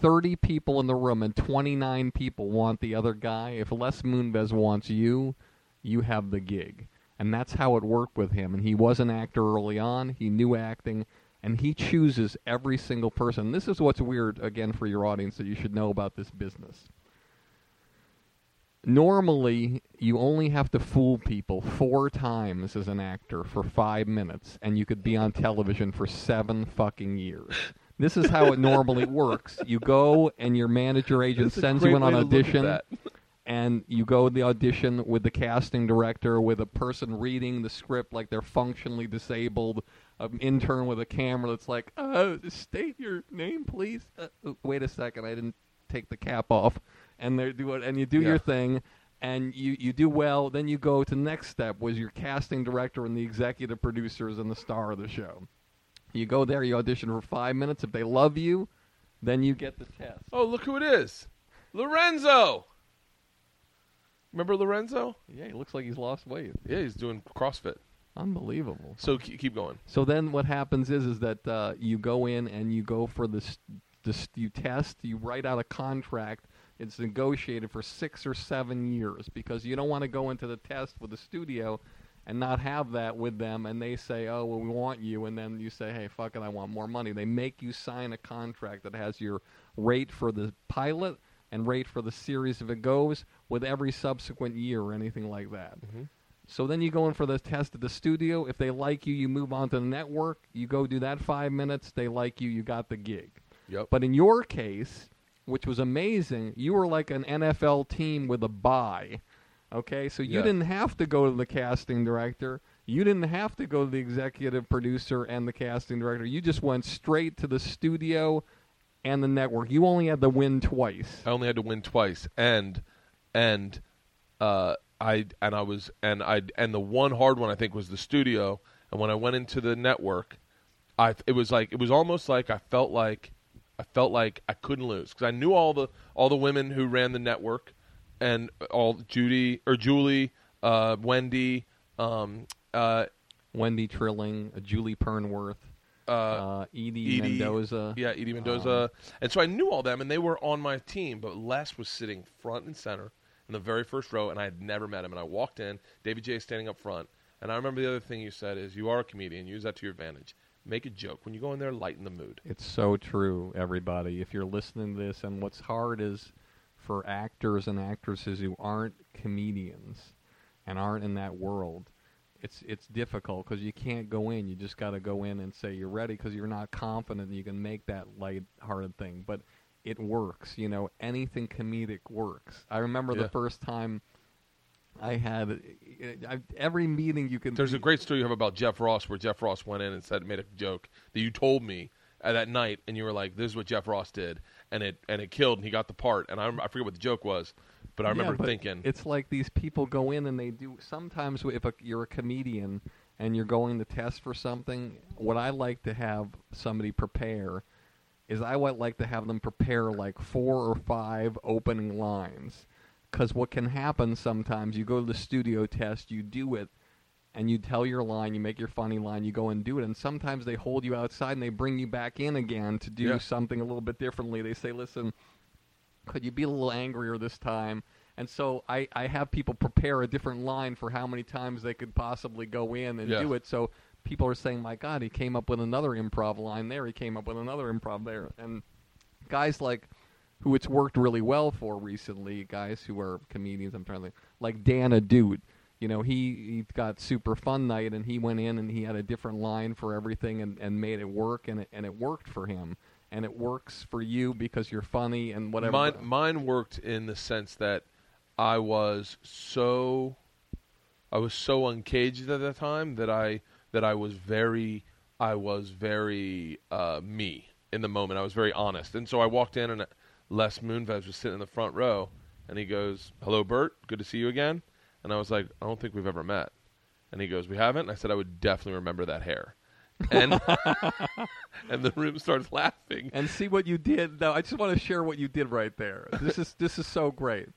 30 people in the room and 29 people want the other guy. If Les Moonves wants you, you have the gig. And that's how it worked with him. And he was an actor early on. He knew acting. And he chooses every single person. This is what's weird, again, for your audience that you should know about this business. Normally, you only have to fool people four times as an actor for five minutes, and you could be on television for seven fucking years. This is how it normally [laughs] works. You go, and your manager agent That's sends you in on way to look at audition and you go to the audition with the casting director, with a person reading the script like they're functionally disabled, an intern with a camera that's like, uh, state your name, please. Uh, wait a second, I didn't take the cap off. And they do it, and you do Yeah. your thing, and you, you do well. Then you go to the next step, was your casting director and the executive producers and the star of the show. You go there, you audition for five minutes. If they love you, then you get the test. Oh, look who it is, Lorenzo. Remember Lorenzo? Yeah, he looks like he's lost weight. Yeah, he's doing CrossFit. Unbelievable. So keep, keep going. So then what happens is is that uh, you go in and you go for this, this you test, you write out a contract. It's negotiated for six or seven years because you don't want to go into the test with the studio and not have that with them and they say, oh, well, we want you. And then you say, hey, fuck it, I want more money. They make you sign a contract that has your rate for the pilot and rate for the series if it goes with every subsequent year or anything like that. Mm-hmm. So then you go in for the test at the studio. If they like you, you move on to the network. You go do that five minutes. They like you, you got the gig. Yep. But in your case, which was amazing, you were like an NFL team with a bye. Okay, so you Yeah. didn't have to go to the casting director. You didn't have to go to the executive producer and the casting director. You just went straight to the studio and the network. You only had to win twice. I only had to win twice, and and uh, I and I was and I and the one hard one I think was the studio. And when I went into the network, I it was like it was almost like I felt like I felt like I couldn't lose because I knew all the all the women who ran the network, and all Judy or Julie, uh, Wendy, um, uh, Wendy Trilling, uh, Julie Pernworth, uh, uh, Edie, Edie, Mendoza. Yeah, Edie Mendoza. and so I knew all them, and they were on my team. But Les was sitting front and center in the very first row, and I had never met him. And I walked in. David J is standing up front. And I remember the other thing you said is, "You are a comedian. Use that to your advantage." Make a joke. When you go in there, lighten the mood. It's so true, everybody. If you're listening to this, and what's hard is for actors and actresses who aren't comedians and aren't in that world, it's it's difficult because you can't go in. You just got to go in and say you're ready because you're not confident you can make that light-hearted thing. But it works. You know, anything comedic works. I remember Yeah. the first time I had uh, I, every meeting you can. There's a great story you have about Jeff Ross where Jeff Ross went in and said made a joke that you told me at that night, and you were like, "This is what Jeff Ross did," and it and it killed, and he got the part. And I, I forget what the joke was, but I Yeah, remember but thinking, it's like these people go in and they do. Sometimes if a, you're a comedian and you're going to test for something, what I like to have somebody prepare is I would like to have them prepare like four or five opening lines. Because what can happen sometimes, you go to the studio test, you do it, and you tell your line, you make your funny line, you go and do it, and sometimes they hold you outside and they bring you back in again to do Yeah. something a little bit differently. They say, listen, could you be a little angrier this time? And so I, I have people prepare a different line for how many times they could possibly go in and Yeah. do it. So people are saying, my God, he came up with another improv line there. He came up with another improv there. And guys like who it's worked really well for recently, guys who are comedians, I'm trying to think, like Dan Ahdoot. You know, he, he got super fun night and he went in and he had a different line for everything and, and made it work and it, and it worked for him. And it works for you because you're funny and whatever. mine mine worked in the sense that I was so I was so uncaged at that time that I that I was very I was very uh, me in the moment. I was very honest, and so I walked in and Les Moonves was sitting in the front row, and he goes, "Hello, Bert. Good to see you again." And I was like, "I don't think we've ever met." And he goes, "We haven't." And I said, "I would definitely remember that hair." And [laughs] and the room starts laughing. and see what you did. Now, I just want to share what you did right there. This is this is so great.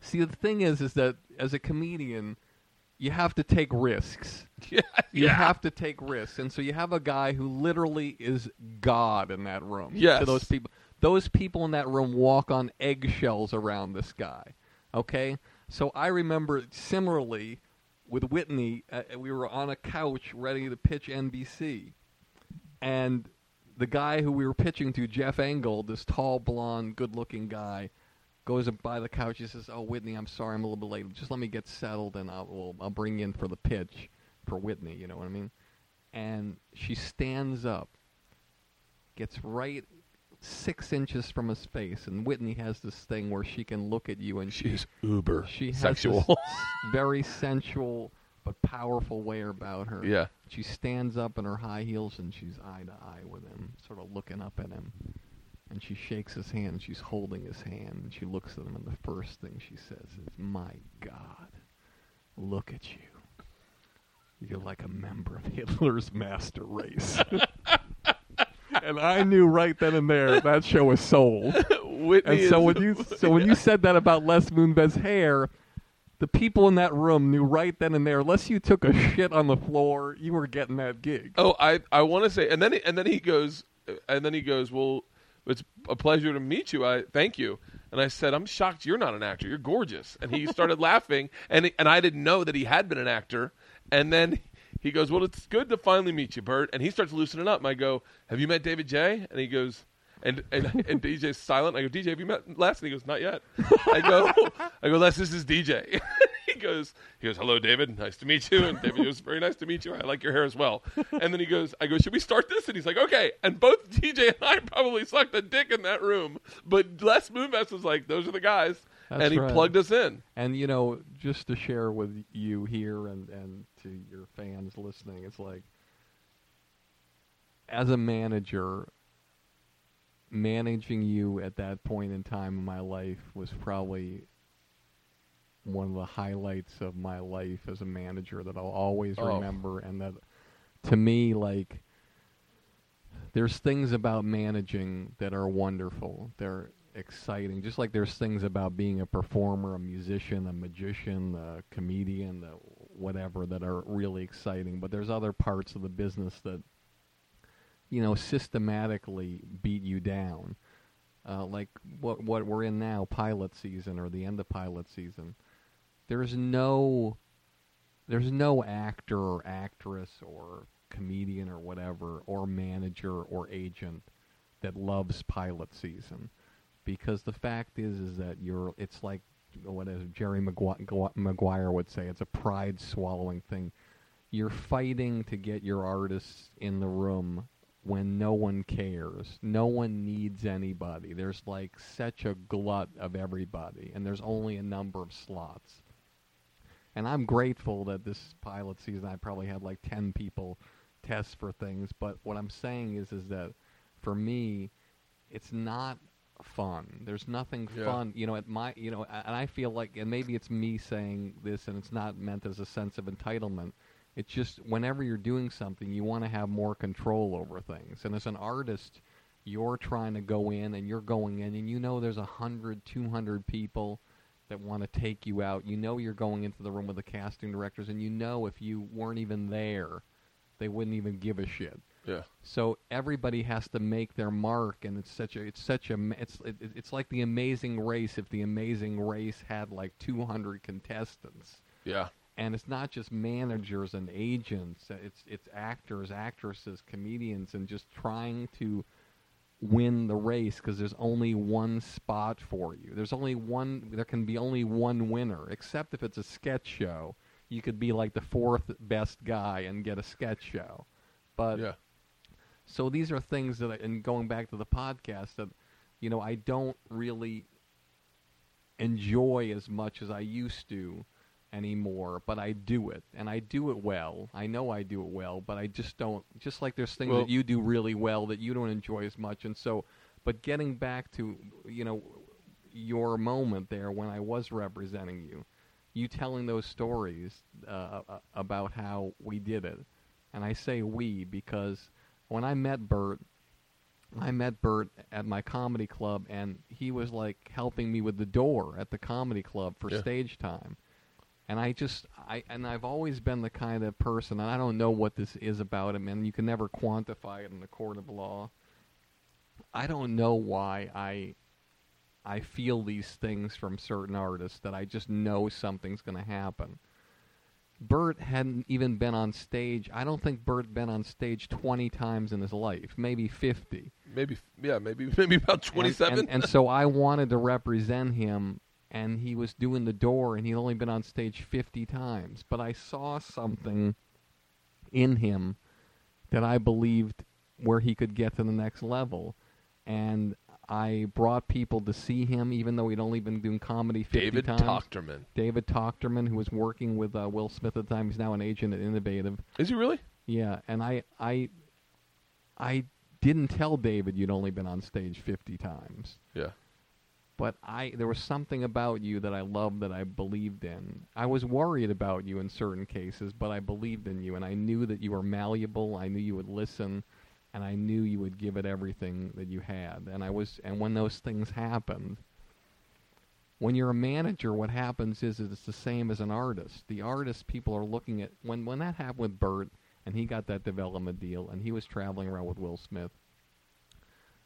See, the thing is, is that as a comedian, you have to take risks. [laughs] Yeah, You yeah. have to take risks, and so you have a guy who literally is God in that room. Yes. To those people, those people in that room walk on eggshells around this guy. Okay, so I remember similarly with Whitney, uh, we were on a couch ready to pitch NBC, and the guy who we were pitching to, Jeff Engel, this tall, blonde, good-looking guy, goes by the couch. He says, "Oh, Whitney, I'm sorry, I'm a little bit late. Just let me get settled, and I'll we'll, I'll bring you in for the pitch for Whitney. You know what I mean?" And she stands up, gets right six inches from his face, and Whitney has this thing where she can look at you and she She's uber she has sexual. this [laughs] very sensual but powerful way about her. yeah. She stands up in her high heels and she's eye to eye with him, sort of looking up at him. And she shakes his hand she's holding his hand and she looks at him and the first thing she says is, My God, look at you. You're like a member of Hitler's master race. [laughs] [laughs] and I knew right then and there that show was sold. Whitney And so when you so when you said that about Les Moonves' hair, the people in that room knew right then and there. Unless you took a shit on the floor, you were getting that gig. Oh, I I want to say, and then and then he goes, and then he goes, well, it's a pleasure to meet you. I thank you. And I said, I'm shocked you're not an actor. You're gorgeous. And he started [laughs] laughing, and and I didn't know that he had been an actor. And then he goes, well, it's good to finally meet you, Bert. And he starts loosening up. And I go, have you met David J? And he goes. And, and and [laughs] DJ's silent. I go, DJ, have you met Les? And he goes, not yet. I go, I go, Les, this is DJ. [laughs] he goes, he goes, hello, David. Nice to meet you. And David goes, very nice to meet you. I like your hair as well. And then he goes, I go, should we start this? And he's like, okay. And both DJ and I probably sucked a dick in that room. But Les Moonves was like, those are the guys. That's and he right. plugged us in. And you know, just to share with you here and and to your fans listening, it's like as a manager managing you at that point in time in my life was probably one of the highlights of my life as a manager that I'll always Oh. remember and that to me like there's things about managing that are wonderful. They're exciting. Just like there's things about being a performer, a musician, a magician, a comedian, uh, whatever that are really exciting. But there's other parts of the business that you know systematically beat you down. Uh, like what what we're in now, pilot season or the end of pilot season. There's no there's no actor or actress or comedian or whatever, or manager or agent that loves pilot season, because the fact is is that you're it's like what is Jerry Gua- Maguire would say it's a pride swallowing thing. You're fighting to get your artists in the room when no one cares. No one needs anybody. There's like such a glut of everybody, and there's only a number of slots. And I'm grateful that this pilot season I probably had like 10 people test for things, but what I'm saying is is that for me it's not fun. There's nothing Yeah. fun, you know, at my, you know, and I feel like and maybe it's me saying this and it's not meant as a sense of entitlement. It's just whenever you're doing something, you want to have more control over things. And as an artist, you're trying to go in and you're going in and you know there's a hundred, two hundred people that want to take you out. You know you're going into the room with the casting directors and you know if you weren't even there, they wouldn't even give a shit. Yeah. So everybody has to make their mark, and it's such a it's such a it's it, it- it's like the Amazing Race. If the Amazing Race had like 200 contestants, Yeah. and it's not just managers and agents. uh, It's it's actors, actresses, comedians, and just trying to win the race because there's only one spot for you. There's only one. There can be only one winner, except if it's a sketch show. You could be like the fourth best guy and get a sketch show. But Yeah. So these are things that, I, and going back to the podcast, that you know I don't really enjoy as much as I used to anymore, but I do it, and I do it well. I know I do it well, but I just don't. Just like there's things Well- that you do really well that you don't enjoy as much, and so. But getting back to you know your moment there when I was representing you, you telling those stories uh, about how we did it, and I say we because when I met Bert, I met Bert at my comedy club, and he was like helping me with the door at the comedy club for Yeah. stage time. And I just, I and I've always been the kind of person, and I don't know what this is about him, and you can never quantify it in the court of law. I don't know why I, I feel these things from certain artists that I just know something's going to happen. Bert hadn't even been on stage. I don't think Bert been on stage 20 times in his life, maybe 50. Maybe. Yeah. Maybe. [laughs] Maybe about And- twenty-seven. And, and so I wanted to represent him, and he was doing the door, and he'd only been on stage 50 times. But I saw something in him that I believed where he could get to the next level. And I brought people to see him, even though he'd only been doing comedy 50 David times. Tochterman. David Tochterman, who was working with uh, Will Smith at the time, he's now an agent at Innovative. Is he really? Yeah, and I, I, I didn't tell David you'd only been on stage 50 times, Yeah. but I there was something about you that I loved that I believed in. I was worried about you in certain cases, but I believed in you, and I knew that you were malleable. I knew you would listen, and I knew you would give it everything that you had. And I was, and when those things happened. When you're a manager, what happens is, is it's the same as an artist. The artist, people are looking at when when that happened with Bert, and he got that development deal, and he was traveling around with Will Smith.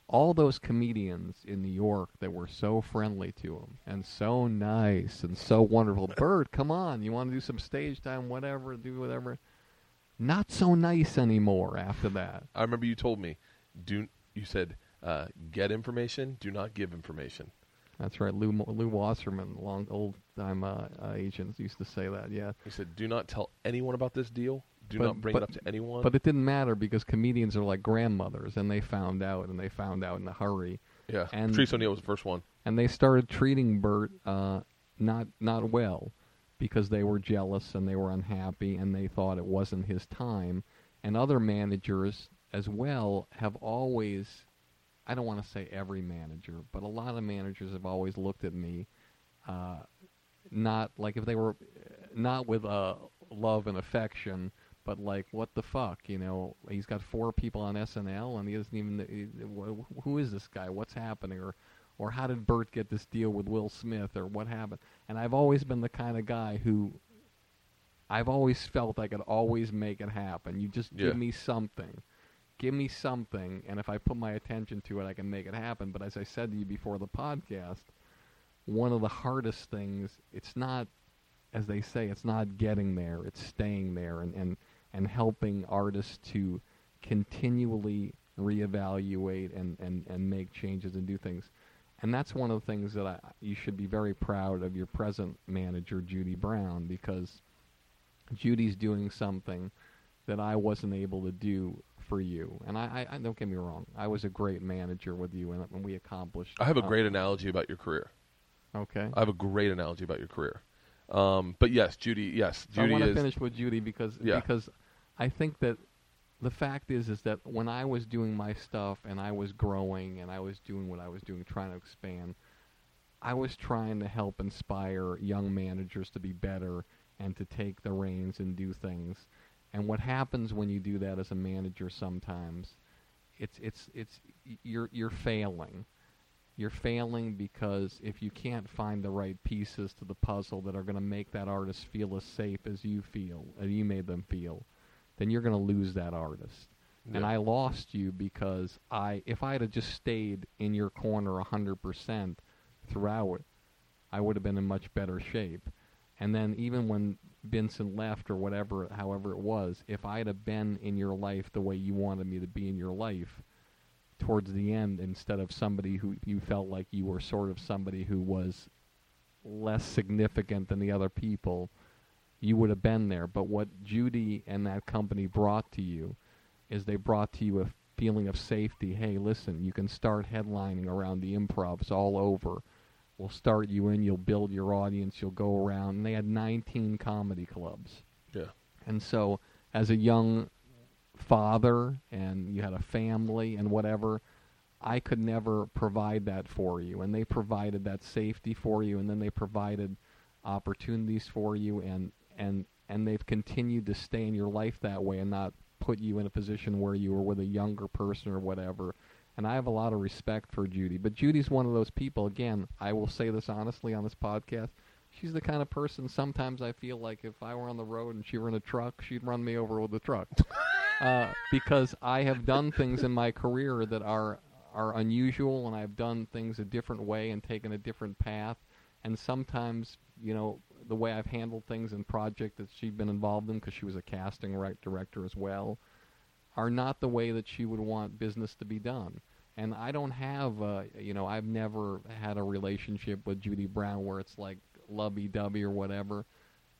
All those comedians in New York that were so friendly to him and so nice and so wonderful. [laughs] Bert, come on, you want to do some stage time, whatever, do whatever. Not so nice anymore after that. I remember you told me. Do you said uh, get information? Do not give information. That's right. Lew Lew Wasserman, long old time uh, uh, agents, used to say that. Yeah. He said, "Do not tell anyone about this deal. Do But- not bring but- it up to anyone." But it didn't matter because comedians are like grandmothers, and they found out, and they found out in a hurry. yeah, and- Patrice O'Neal was the first one. and they started treating Bert uh, not not well because they were jealous and they were unhappy and they thought it wasn't his time. And other managers as well have always, I don't want to say every manager, but a lot of managers have always looked at me, uh, not like if they were, not with uh, love and affection. But like, what the fuck? You know, he's got four people on SNL, and he doesn't even. he- Who is this guy? What's happening? Or or how did Bert get this deal with Will Smith, or what happened? And I've always been the kind of guy who I've always felt I could always make it happen. You just give Yeah. me something. Give me something, and if I put my attention to it, I can make it happen. But as I said to you before the podcast, one of the hardest things, it's not, as they say, it's not getting there, it's staying there. And, and, and helping artists to continually reevaluate and, and, and make changes and do things. And that's one of the things that I, you should be very proud of your present manager, Judy Brown, because Judy's doing something that I wasn't able to do for you. And I, I, I don't get me wrong, I was a great manager with you, and, and we accomplished. I have a uh, great analogy about your career. Okay. I have a great analogy about your career. Um, but yes, Judy. Yes, Judy. I want to finish with Judy because Yeah. because I think that the fact is is that when I was doing my stuff and I was growing and I was doing what I was doing, trying to expand, I was trying to help inspire young managers to be better and to take the reins and do things. And what happens when you do that as a manager sometimes, it's it's it's you're you're failing. You're failing because if you can't find the right pieces to the puzzle that are going to make that artist feel as safe as you feel, as you made them feel, then you're going to lose that artist. And I lost you because I, if I had just stayed in your corner hundred percent throughout, I would have been in much better shape. And then even when Vincent left or whatever, however it was, if I'd have been in your life the way you wanted me to be in your life, towards the end, instead of somebody who you felt like you were sort of somebody who was less significant than the other people, you would have been there. But what Judy and that company brought to you is they brought to you a feeling of safety. Hey, listen, you can start headlining around the improvs all over. We'll start you in, you'll build your audience, you'll go around. And they had 19 comedy clubs. Yeah. And so, as a young father, and you had a family and whatever, I could never provide that for you. And they provided that safety for you, and then they provided opportunities for you, and and and they've continued to stay in your life that way, and not put you in a position where you were with a younger person or whatever. And I have a lot of respect for Judy, but Judy's one of those people. Again, I will say this honestly on this podcast she's the kind of person sometimes I feel like if I were on the road and she were in a truck, she'd run me over with the truck. [laughs] uh, because I have done things in my career that are are unusual, and I've done things a different way and taken a different path. And sometimes, you know, the way I've handled things in project that she'd been involved in, because she was a casting right director as well, are not the way that she would want business to be done. And I don't have, uh, you know, I've never had a relationship with Judy Brown where it's like lovey-dovey or whatever.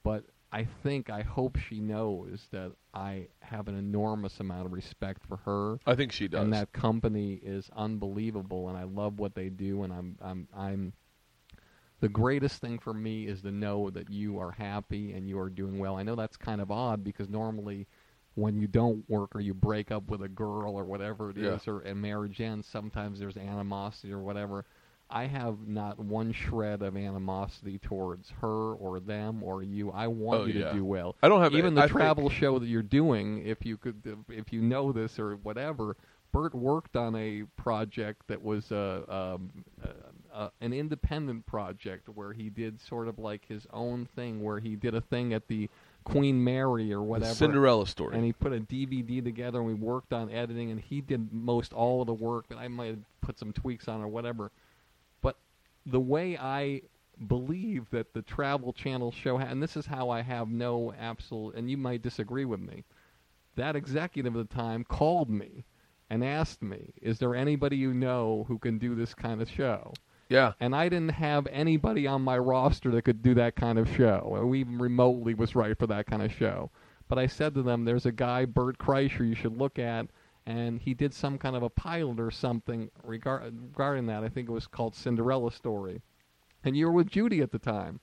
But I think, I hope she knows that I have an enormous amount of respect for her I think she does. and that company is unbelievable and I love what they do and I'm I'm I'm the greatest thing for me is to know that you are happy and you are doing well. I know that's kind of odd because normally when you don't work or you break up with a girl or whatever it is, Yeah. or and marriage ends, sometimes there's animosity or whatever. I have not one shred of animosity towards her or them or you. I want Oh, you yeah. to do well. I don't have even I the think- travel show that you're doing. If you could, if you know this or whatever, Bert worked on a project that was uh, um, uh, an independent project where he did sort of like his own thing, where he did a thing at the Queen Mary or The whatever. Cinderella story. And he put a DVD together, and we worked on editing, and he did most all of the work. But I might have put some tweaks on or whatever. But the way I believe that the Travel Channel show, ha- and this is how I have no absolute, and you might disagree with me. That executive at the time called me and asked me, "Is there anybody you know who can do this kind of show?" Yeah. and I didn't have anybody on my roster that could do that kind of show, or even remotely was right for that kind of show. But I said to them, "There's a guy, Bert Kreischer, you should look at." And he did some kind of a pilot or something regar- regarding that. I think it was called Cinderella Story. And you were with Judy at the time.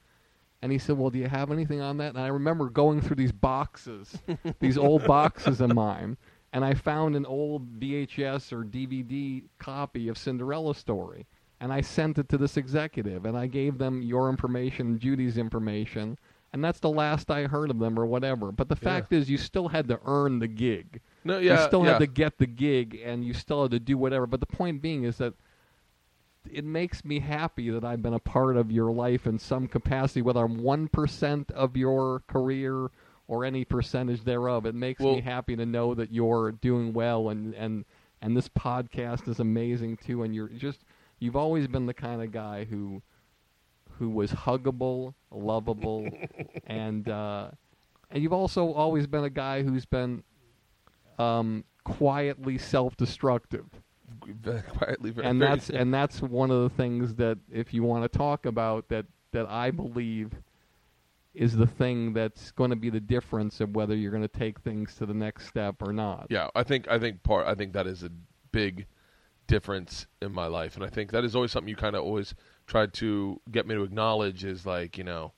And he said, Well, do you have anything on that? And I remember going through these boxes, [laughs] these old boxes of mine, and I found an old VHS or DVD copy of Cinderella Story. And I sent it to this executive, and I gave them your information Judy's information. And that's the last I heard of them or whatever. But the fact is, you still had to earn the gig. No, yeah. you still yeah. had to get the gig, and you still had to do whatever. But the point being is that it makes me happy that I've been a part of your life in some capacity, whether I'm one percent of your career or any percentage thereof. It makes Well- me happy to know that you're doing well, and and and this podcast is amazing too. And you're just you've always been the kind of guy who who was huggable, lovable, [laughs] and uh, and you've also always been a guy who's been um, quietly self-destructive, [laughs] quietly, very, and very- that's and that's one of the things that if you want to talk about that that I believe is the thing that's going to be the difference of whether you're going to take things to the next step or not. Yeah, I think I think part I think that is a big difference in my life, and I think that is always something you kind of always tried to get me to acknowledge is like you know,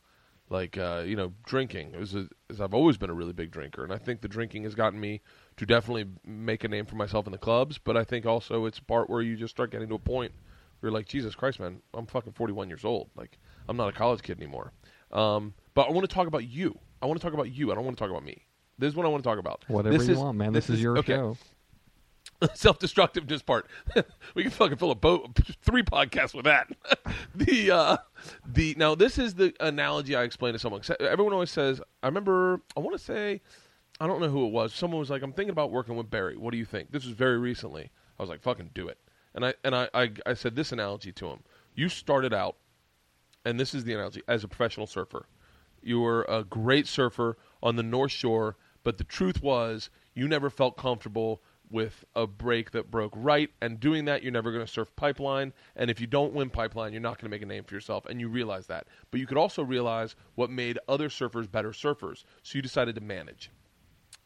like uh, you know, drinking. It was a, is I've always been a really big drinker, and I think the drinking has gotten me to definitely make a name for myself in the clubs. But I think also it's a part where you just start getting to a point where you're like, Jesus Christ, man, I'm fucking 41 years old. Like I'm not a college kid anymore. Um, but I want to talk about you. I want to talk about you. I don't want to talk about me. This is what I want to talk about. Whatever This you is- want, man. This, is, your okay. show. [laughs] self-destructiveness part. [laughs] we can fucking fill a boat three podcasts with that. [laughs] the uh the now this is the analogy I explained to someone. Everyone always says, I remember I want to say I don't know who it was. Someone was like, "I'm thinking about working with Barry. What do you think?" This was very recently. I was like, "Fucking do it." And I and I I, I said this analogy to him. You started out and this is the analogy as a professional surfer. You were a great surfer on the North Shore, but the truth was you never felt comfortable with a break that broke right. And doing that, you're never going to surf pipeline. And if you don't win pipeline, you're not going to make a name for yourself. And you realize that. But you could also realize what made other surfers better surfers. So you decided to manage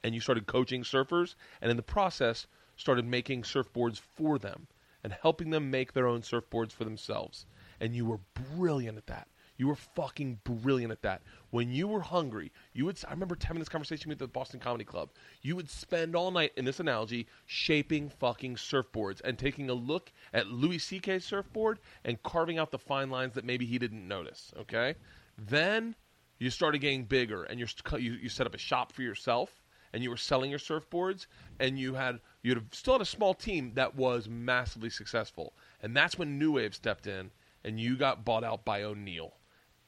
and you started coaching surfers and in the process started making surfboards for them and helping them make their own surfboards for themselves and you were brilliant at that you were fucking brilliant at that when you were hungry you would i remember having this conversation with the boston comedy club. You would spend all night in this analogy shaping fucking surfboards and taking a look at louis ck's surfboard and carving out the fine lines that maybe he didn't notice okay? Then you started getting bigger and you you set up a shop for yourself and you were selling your surfboards and you had you still had a small team that was massively successful. And that's when new wave stepped in and you got bought out by o'neill.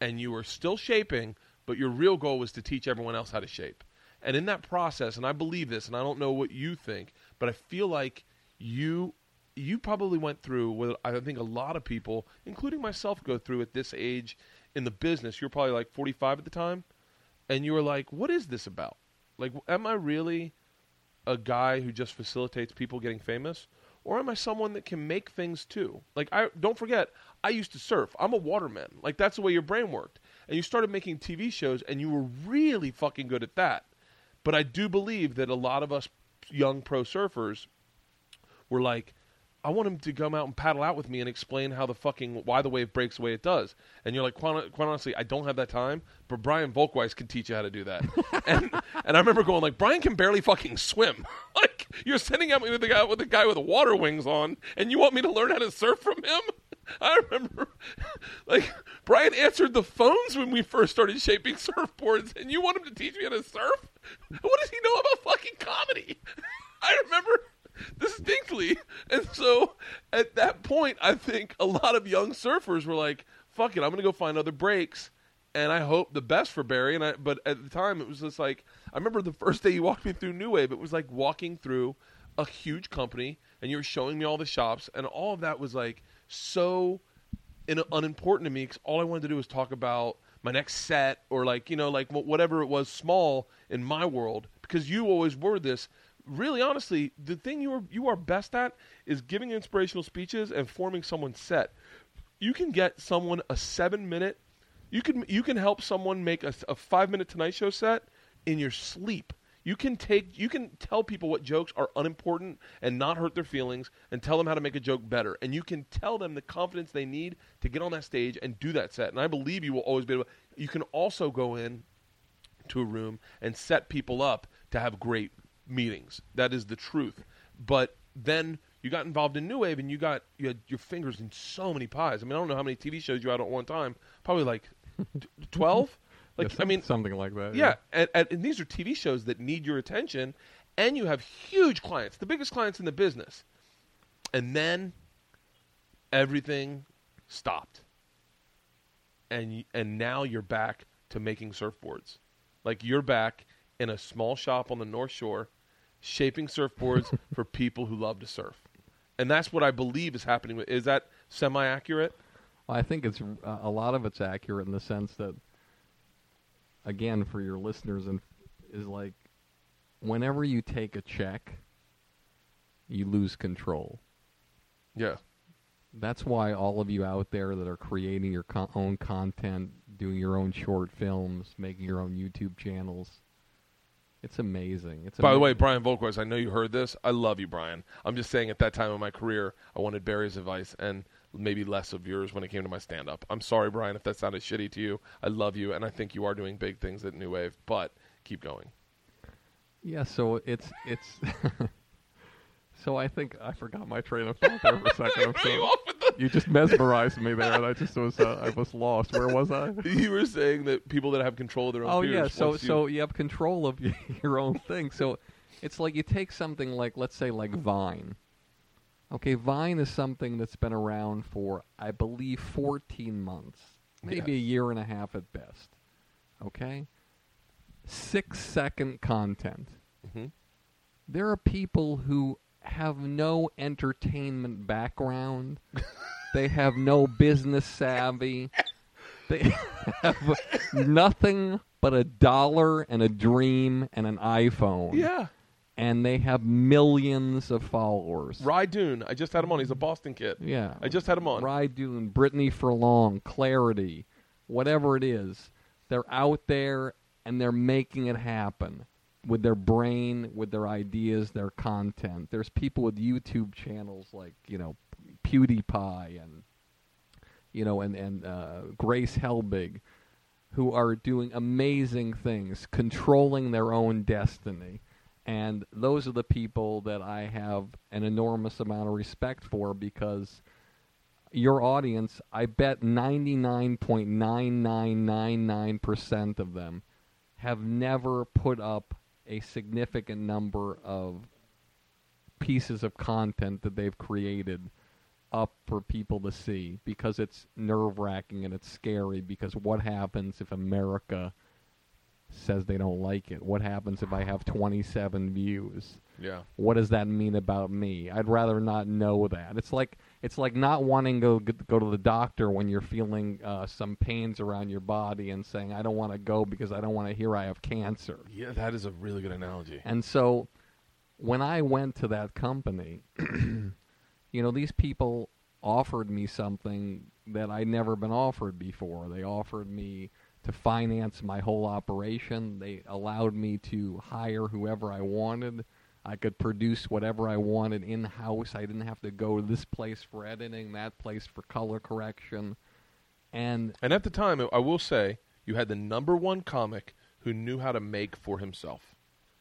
And you were still shaping but your real goal was to teach everyone else how to shape and in that process and i believe this and i don't know what you think but i feel like you you probably went through what i think a lot of people including myself go through at this age in the business you're probably like 45 at the time and you were like what is this about like, am I really a guy who just facilitates people getting famous, or am I someone that can make things too? Like, I don't forget, I used to surf. I'm a waterman. Like, that's the way your brain worked. And you started making TV shows, and you were really fucking good at that. But I do believe that a lot of us young pro surfers were like, I want him to come out and paddle out with me and explain how the fucking why the wave breaks the way it does. And you're like, quite, quite honestly, I don't have that time. But Brian Volkweis can teach you how to do that. [laughs] and and I remember going like, Brian can barely fucking swim. [laughs] like you're sending out me with the guy with the guy with the water wings on, and you want me to learn how to surf from him? [laughs] I remember, like Brian answered the phones when we first started shaping [laughs] surfboards, and you want him to teach me how to surf? What does he know about fucking comedy? [laughs] I remember distinctly. And so at that point, I think a lot of young surfers were like, fuck it, I'm going to go find other breaks. And I hope the best for Barry. And I, but at the time, it was just like, I remember the first day you walked me through New Wave, it was like walking through a huge company and you were showing me all the shops. And all of that was like so in, unimportant to me because all I wanted to do was talk about my next set or like, you know, like whatever it was small in my world because you always were this really honestly, the thing you are you are best at is giving inspirational speeches and forming someone's set. You can get someone a seven minute. You can you can help someone make a, a five minute Tonight Show set in your sleep. You can take you can tell people what jokes are unimportant and not hurt their feelings and tell them how to make a joke better. And you can tell them the confidence they need to get on that stage and do that set. And I believe you will always be able. You can also go in to a room and set people up to have great meetings. That is the truth. But then you got involved in New Wave and you got you had your fingers in so many pies. I mean, I don't know how many TV shows you had at one time. Probably like [laughs] twelve. Like Yeah, I mean, something like that. yeah, and, and, and these are TV shows that need your attention, and you have huge clients, the biggest clients in the business, and then everything stopped, and and now you're back to making surfboards, like you're back in a small shop on the North Shore, shaping surfboards [laughs] for people who love to surf, and that's what I believe is happening. Is that semi accurate? Well, I think it's uh, a lot of it's accurate in the sense that, again, for your listeners and is like whenever you take a check, you lose control. Yeah. That's why all of you out there that are creating your co- own content, doing your own short films, making your own YouTube channels, it's amazing. It's By the way, Brian Volk-Weiss, I know you heard this. I love you, Brian. I'm just saying at that time of my career, I wanted Barry's advice and maybe less of yours when it came to my stand up. I'm sorry, Brian, if that sounded shitty to you. I love you, and I think you are doing big things at New Wave, but keep going. yeah. So it's it's. [laughs] so I think I forgot my train of thought there for a second. [laughs] You so, the- you just mesmerized me there, and I just was uh, I was lost. Where was I? [laughs] You were saying that people that have control of their own Oh yeah, so you- so you have control of your own thing. So it's like you take something like let's say like Vine. Okay, Vine is something that's been around for I believe 14 months, maybe a year and a half at best. Okay? 6 second content. Mhm. There are people who have no entertainment background. [laughs] they have no business savvy. They have nothing but a dollar and a dream and an iPhone. yeah, And they have millions of followers. Rye Dune. I just had him on. He's a Boston kid. Yeah. I just had him on. Rye Dune, Brittany Furlan, Clarity, whatever it is. They're out there and they're making it happen with their brain, with their ideas, their content. There's people with YouTube channels like, you know, PewDiePie and you know, and and uh, Grace Helbig, who are doing amazing things, controlling their own destiny. And those are the people that I have an enormous amount of respect for because your audience, I bet 99.9999% of them have never put up a significant number of pieces of content that they've created up for people to see because it's nerve wracking and it's scary because what happens if America says they don't like it? What happens if I have 27 views? Yeah. What does that mean about me? I'd rather not know that. It's like it's like not wanting to go, go to the doctor when you're feeling uh, some pains around your body and saying I don't want to go because I don't want to hear I have cancer. Yeah, that is a really good analogy. And so when I went to that company, [clears throat] you know, these people offered me something that I'd never been offered before. They offered me to finance my whole operation. They allowed me to hire whoever I wanted. I could produce whatever I wanted in house. I didn't have to go to this place for editing, that place for color correction. And And at the time, I will say, you had the number one comic who knew how to make for himself.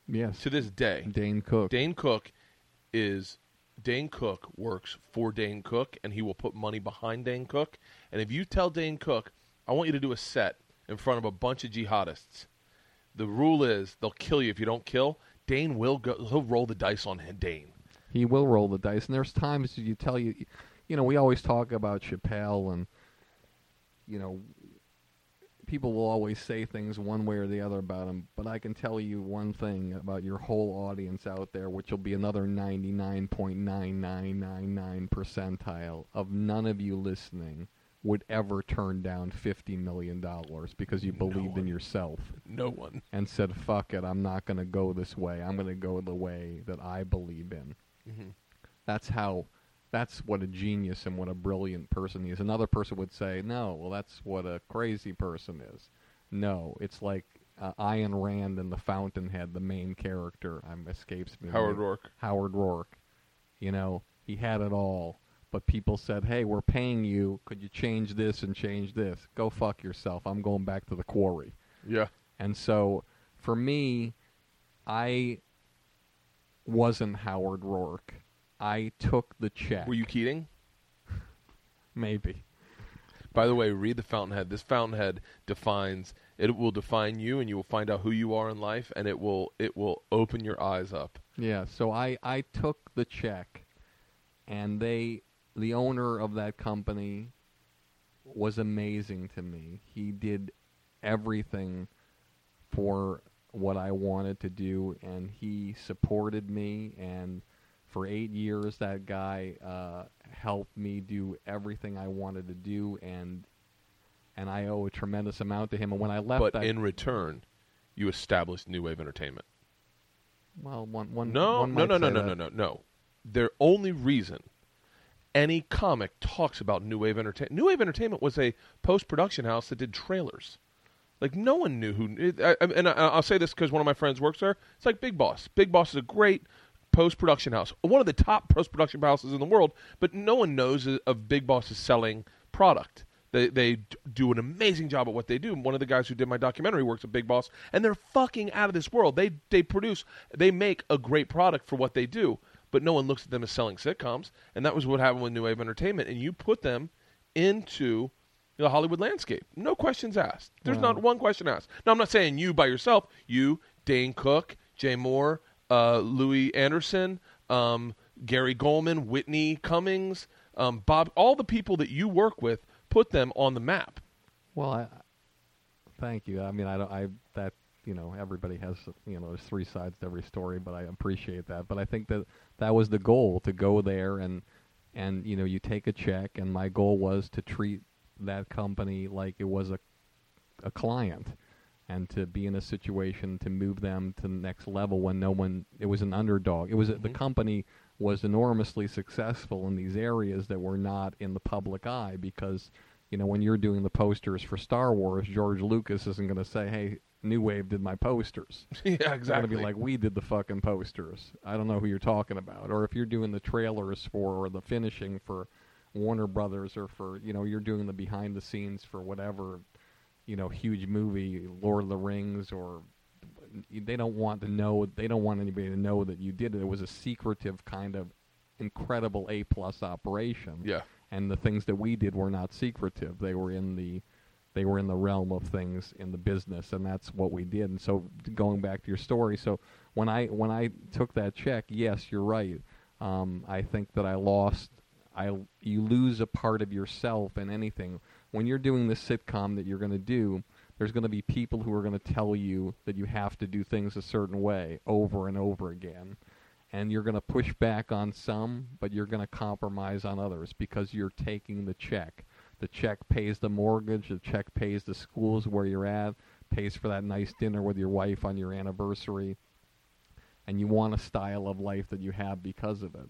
yes, To this day, Dane Cook. Dane Cook is Dane Cook works for Dane Cook, and he will put money behind Dane Cook. And if you tell Dane Cook, I want you to do a set in front of a bunch of jihadists, the rule is they'll kill you if you don't kill. Dane will go. He'll roll the dice on Dane. He will roll the dice, and there's times you tell you, you know, we always talk about Chappelle, and you know, people will always say things one way or the other about him. But I can tell you one thing about your whole audience out there, which will be another 99.9999 percentile of none of you listening would ever turn down fifty million dollars because you believed in yourself No one. and said, "Fuck it, I'm not going to go this way. I'm going to go the way that I believe in." Mhm. That's how. That's what a genius and what a brilliant person he is. Another person would say, "No, well, that's what a crazy person is." No, it's like uh, Ayn Rand in The Fountainhead, the main character. I'm escapes me. Howard. Roark. Howard Roark. You know, he had it all, but people said, "Hey, we're paying you. Could you change this and change this?" Go fuck yourself. I'm going back to the quarry. Yeah. And so for me, I wasn't Howard Roark. I took the check. Were you Keating? [laughs] Maybe. By the way, read the Fountainhead. This Fountainhead defines it will define you, and you will find out who you are in life, and it will it will open your eyes up. Yeah, so I, I took the check and they the owner of that company was amazing to me. He did everything for what I wanted to do and he supported me and for 8 years that guy uh, helped me do everything I wanted to do and and I owe a tremendous amount to him and when I left But in return, you established new wave entertainment. Well, one one No, one no, might no, no, no, no, no, no. The only reason any comic talks about New Wave Entertainment, New Wave Entertainment was a post production house that did trailers. Like no one knew who. I, and I, I'll say this because one of my friends works there. It's like Big Boss. Big Boss is a great post production house, one of the top post production houses in the world. But no one knows of Big Boss's selling product. They they do an amazing job at what they do. One of the guys who did my documentary works at Big Boss, and they're fucking out of this world. They they produce, they make a great product for what they do, but no one looks at them as selling sitcoms. And that was what happened with New Wave Entertainment. And you put them into the Hollywood landscape, no questions asked. There's Wow. not one question asked. Now I'm not saying you by yourself. You, Dane Cook, Jay Mohr, uh, Louie Anderson, um, Gary Gulman, Whitney Cummings, um, Bob, all the people that you work with, put them on the map. Well, I, thank you. I mean, I don't. I that you know everybody has you know there's three sides to every story, but I appreciate that. But I think that that was the goal to go there and and you know you take a check, and my goal was to treat that company like it was a a client and to be in a situation to move them to the next level when no one it was an underdog it was the Mhm. company was enormously successful in these areas that were not in the public eye because you know when you're doing the posters for Star Wars George Lucas isn't going to say hey New Wave did my posters [laughs] yeah, it's gonna be like we did the fucking posters I don't know who you're talking about or if you're doing the trailers for or the finishing for Warner Brothers or for you know you're doing the behind the scenes for whatever you know huge movie Lord of the Rings or they don't want to know they don't want anybody to know that you did it. It was a secretive kind of incredible A plus operation. yeah, And the things that we did were not secretive. They were in the they were in the realm of things in the business and that's what we did. And so going back to your story, so when I when I took that check, yes, you're right. Um, I think that I lost I you lose a part of yourself in anything. When you're doing the sitcom that you're going to do, there's going to be people who are going to tell you that you have to do things a certain way over and over again. And you're going to push back on some, but you're going to compromise on others because you're taking the check. The check pays the mortgage, the check pays the schools where you're at, pays for that nice dinner with your wife on your anniversary. And you want a style of life that you have because of it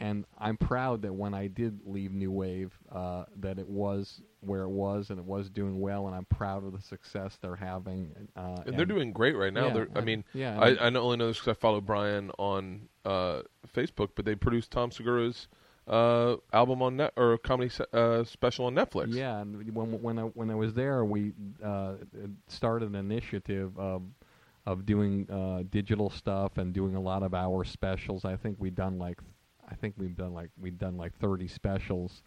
and I'm proud that when I did leave New Wave, uh, that it was where it was and it was doing well, and I'm proud of the success they're having. Uh, and they're doing great right now. yeah, they're, I and- mean, yeah, I, and- I not only know this because I follow Brian on uh, Facebook, but they produced Tom Segura's uh, album on net or comedy se- uh, special on Netflix. Yeah, and when when I when I was there, we uh, started an initiative of of doing uh, digital stuff and doing a lot of our specials. I think we've done like I think we've done like we've done like 30 specials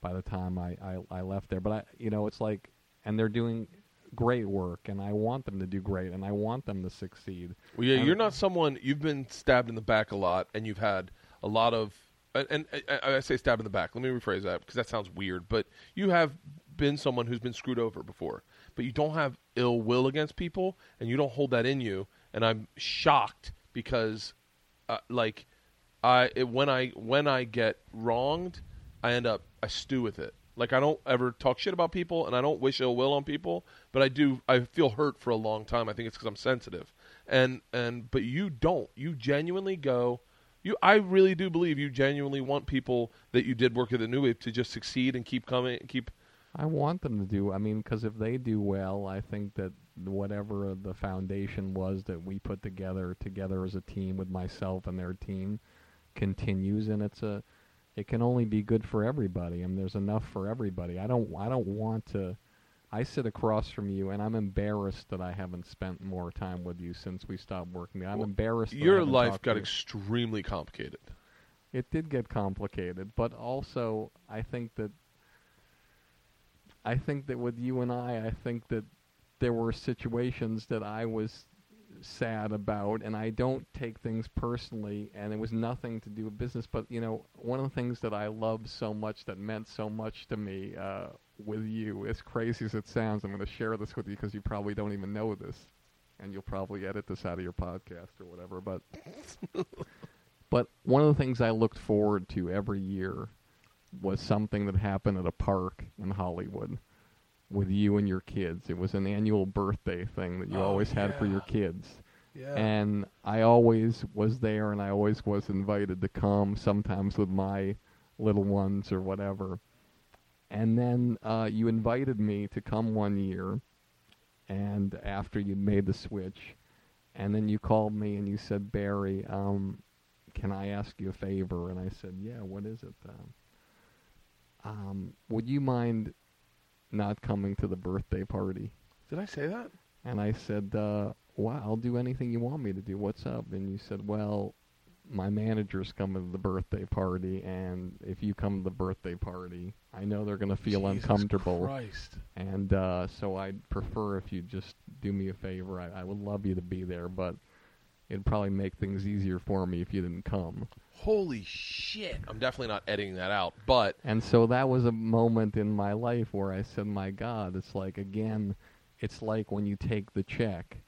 by the time I, I, I left there. But I you know it's like and they're doing great work and I want them to do great and I want them to succeed. Well, yeah, Um, you're not someone. You've been stabbed in the back a lot, and you've had a lot of. And, I, I say stab in the back. Let me rephrase that because that sounds weird. But you have been someone who's been screwed over before, but you don't have ill will against people, and you don't hold that in you. And I'm shocked because, uh, like, I it, when I when I get wronged, I end up I stew with it. Like I don't ever talk shit about people, and I don't wish ill will on people. But I do. I feel hurt for a long time. I think it's because I'm sensitive, and and but you don't. You genuinely go. You, I really do believe you genuinely want people that you did work at the New Wave to just succeed and keep coming, keep. I want them to do. I mean, because if they do well, I think that whatever the foundation was that we put together together as a team with myself and their team continues, and it's a. It can only be good for everybody, and there's enough for everybody. I don't. I don't want to. I sit across from you, and I'm embarrassed that I haven't spent more time with you since we stopped working. I'm Well, embarrassed. that Your life got extremely complicated. it did get complicated, but also I think that I think that with you and I, I think that there were situations that I was sad about, and I don't take things personally, and it was nothing to do with business. But you know, one of the things that I loved so much, that meant so much to me, uh, with you, as crazy as it sounds, I'm going to share this with you because you probably don't even know this, and you'll probably edit this out of your podcast or whatever. But [laughs] but one of the things I looked forward to every year was something that happened at a park in Hollywood with you and your kids. It was an annual birthday thing that you Oh, always had for your kids. Yeah. And I always was there and I always was invited to come, sometimes with my little ones or whatever. And then uh, you invited me to come one year, and after you'd made the switch, and then you called me and you said, Barry, um, can I ask you a favor? And I said, Yeah, what is it? Um, um, would you mind not coming to the birthday party? Did I say that? And I said, uh, well, I'll do anything you want me to do. What's up? And you said, well, my manager's coming to the birthday party, and if you come to the birthday party, I know they're going to feel Jesus uncomfortable. Christ. And uh, so I'd prefer if you just do me a favor. I, I would love you to be there, but it'd probably make things easier for me if you didn't come. Holy shit. I'm definitely not editing that out, but And so that was a moment in my life where I said, "My God, it's like again, it's like when you take the check.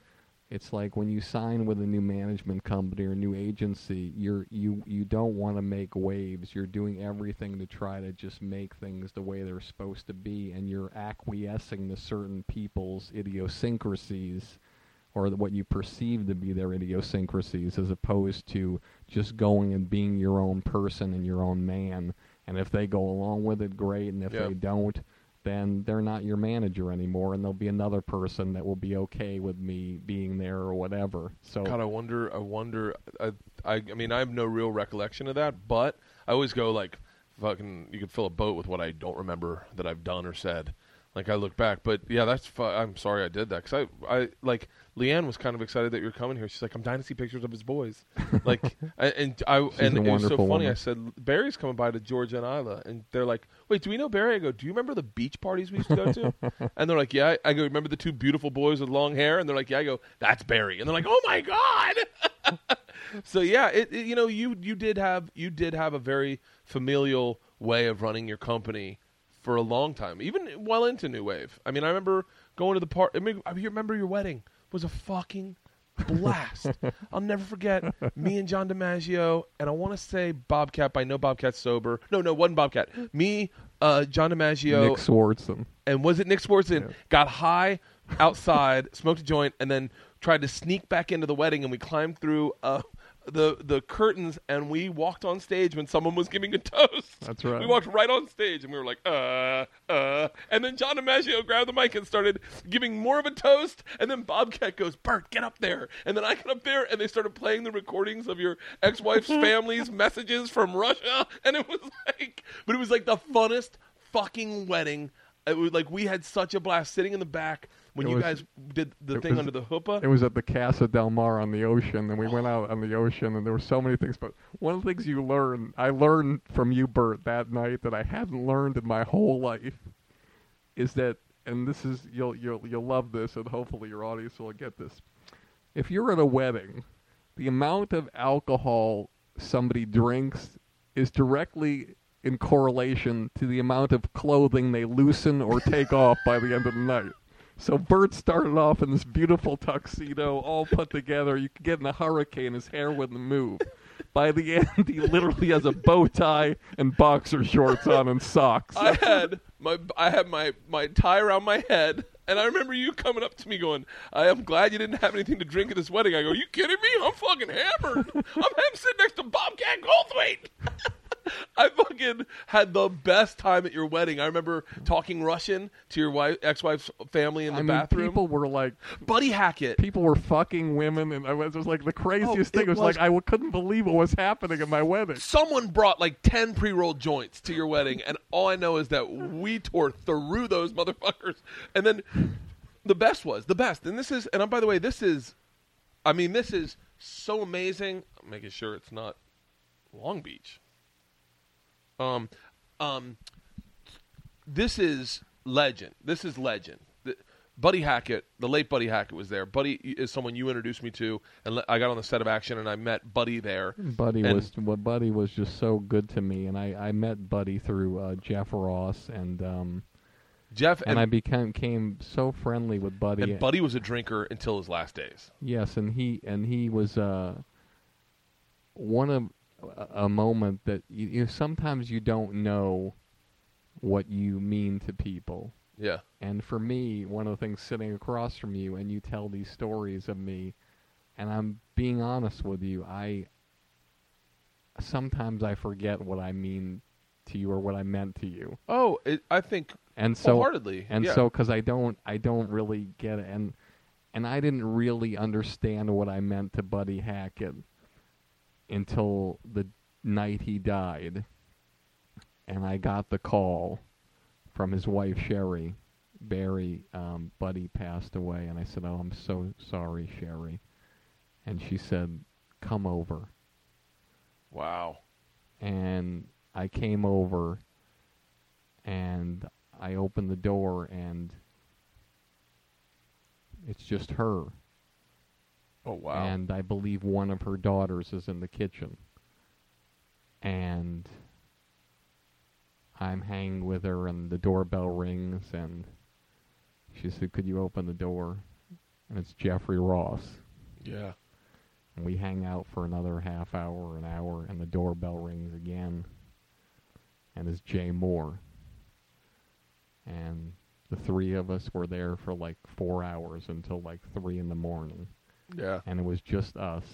It's like when you sign with a new management company or a new agency, you're you you don't want to make waves. You're doing everything to try to just make things the way they're supposed to be and you're acquiescing to certain people's idiosyncrasies or what you perceive to be their idiosyncrasies as opposed to just going and being your own person and your own man. And if they go along with it, great. And if Yeah. they don't, then they're not your manager anymore. And there'll be another person that will be okay with me being there or whatever. So God, I wonder. I wonder. I, I, I mean, I have no real recollection of that, but I always go like, fucking. You could fill a boat with what I don't remember that I've done or said. Like I look back, but yeah, that's. Fu- I'm sorry I did that because I, I like Leanne was kind of excited that you're coming here. She's like, I'm dying to see pictures of his boys. [laughs] like, I- and I She's and it was so funny. woman. I said Barry's coming by to Georgia and Isla, and they're like, Wait, do we know Barry? I go, Do you remember the beach parties we used to go to? [laughs] and they're like, Yeah. I go, Remember the two beautiful boys with long hair? And they're like, Yeah. I go, That's Barry. And they're like, Oh my god. [laughs] so yeah, it, it- you know you you did have you did have a very familial way of running your company for a long time, even well into New Wave. I mean, I remember going to the part. I mean, I remember your wedding was a fucking blast. [laughs] I'll never forget me and John DiMaggio, and I want to say Bobcat. But I know Bobcat's sober. No, no, wasn't Bobcat. Me, uh, John DiMaggio, Nick Swardson. and was it Nick Swardson? Yeah. Got high outside, [laughs] smoked a joint, and then tried to sneak back into the wedding. And we climbed through uh, the the curtains, and we walked on stage when someone was giving a toast. That's right. We walked right on stage, and we were like, uh, uh. And then John DiMaggio grabbed the mic and started giving more of a toast. And then Bobcat goes, Bert, get up there. And then I got up there, and they started playing the recordings of your ex-wife's [laughs] family's messages from Russia. And it was like, but it was like the funnest fucking wedding. It was like we had such a blast sitting in the back when It you was- guys did the thing was- under the huppah. It was at the Casa del Mar on the ocean, and we went oh. out on the ocean, and there were so many things. But one of the things you learn, I learned from you, Bert, that night that I hadn't learned in my whole life, is that, and this is you'll you'll you'll love this, and hopefully your audience will get this. If you're at a wedding, the amount of alcohol somebody drinks is directly in correlation to the amount of clothing they loosen or take [laughs] off by the end of the night. So Bert started off in this beautiful tuxedo, all put together. You could get in a hurricane, his hair wouldn't move. By the end, he literally has a bow tie and boxer shorts on and socks. I had my I had my my tie around my head, and I remember you coming up to me going, "I am glad you didn't have anything to drink at this wedding." I go, "You kidding me? I'm fucking hammered. I'm, I'm [laughs] sitting next to Bobcat Goldthwait." [laughs] [laughs] I fucking had the best time at your wedding. I remember talking Russian to your wife, ex-wife's family in the I mean, bathroom. people were like, Buddy Hackett. people were fucking women, and I was, it was like the craziest Oh, thing. it was, was- like I couldn't believe what was happening at my wedding. Someone brought like 10 pre rolled joints to your wedding, and all I know is that we tore through those motherfuckers. And then the best was, the best, and this is, and uh, by the way, this is, I mean, this is so amazing. I'm making sure it's not Long Beach. Um, um, this is legend. This is legend. The- Buddy Hackett, the late Buddy Hackett, was there. Buddy is someone you introduced me to, and I got on the set of Action, and I met Buddy there. Buddy And- was well, Buddy was just so good to me, and I, I met Buddy through uh, Jeff Ross, and um, Jeff and, I became came so friendly with Buddy. And Buddy was a drinker until his last days. Yes, and he and he was uh, one of a, moment that you, you know, sometimes you don't know what you mean to people, Yeah. And for me, one of the things sitting across from you and you tell these stories of me, and I'm being honest with you, I sometimes I forget what I mean to you or what I meant to you. Oh, it, I think And so wholeheartedly. and yeah. so cuz I don't I don't really get it and and I didn't really understand what I meant to Buddy Hackett until the night he died. And I got the call from his wife Sherry. Barry, um, Buddy passed away, and I said, "Oh, I'm so sorry, Sherry." And she said, "Come over." wow. and I came over and I opened the door and it's just her. Oh wow. And I believe one of her daughters is in the kitchen. And I'm hanging with her and the doorbell rings and she said, Could you open the door? And it's Jeffrey Ross. yeah. And we hang out for another half hour, an hour, and the doorbell rings again. And it's Jay Mohr. And the three of us were there for like four hours until like three in the morning. Yeah. And it was just us.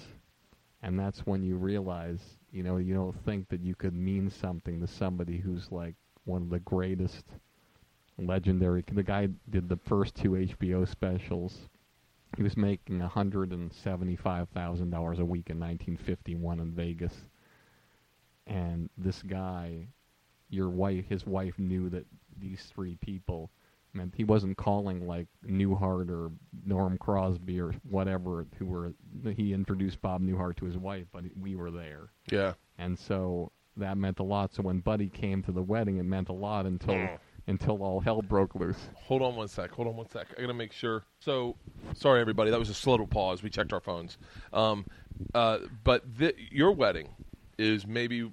And that's when you realize, you know, you don't think that you could mean something to somebody who's like one of the greatest legendary. The guy did the first two HBO specials. He was making hundred and seventy-five thousand dollars a week in 1951 in Vegas, and this guy, your wife, his wife knew that these three people meant he wasn't calling like Newhart or Norm Crosby or whatever who were. He introduced Bob Newhart to his wife, but we were there, Yeah. and so that meant a lot. So when Buddy came to the wedding, it meant a lot until Mm. until all hell broke loose. Hold on one sec. Hold on one sec. I gotta make sure. So, sorry everybody. That was a slow pause. We checked our phones. Um, uh, but th- your wedding is maybe.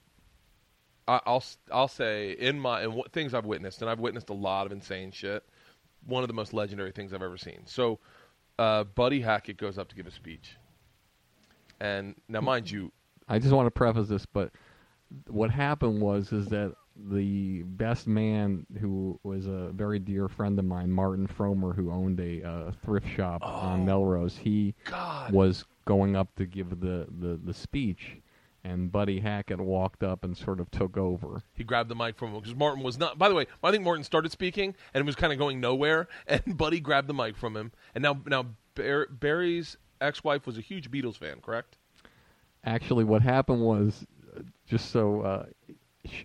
I- I'll I'll say in my and what things I've witnessed, and I've witnessed a lot of insane shit. One of the most legendary things I've ever seen. So, uh, Buddy Hackett goes up to give a speech, and now mind you, I just want to preface this, but what happened was is that the best man who was a very dear friend of mine, Martin Fromer, who owned a uh, thrift shop on Melrose, he God, was going up to give the, the, the speech, and Buddy Hackett walked up and sort of took over. he grabbed the mic from him because Martin was not. By the way, I think Martin started speaking and was kind of going nowhere, [laughs] and Buddy grabbed the mic from him. And now, now Bar- Barry's ex-wife was a huge Beatles fan, correct? Actually, what happened was, uh, just so uh, sh-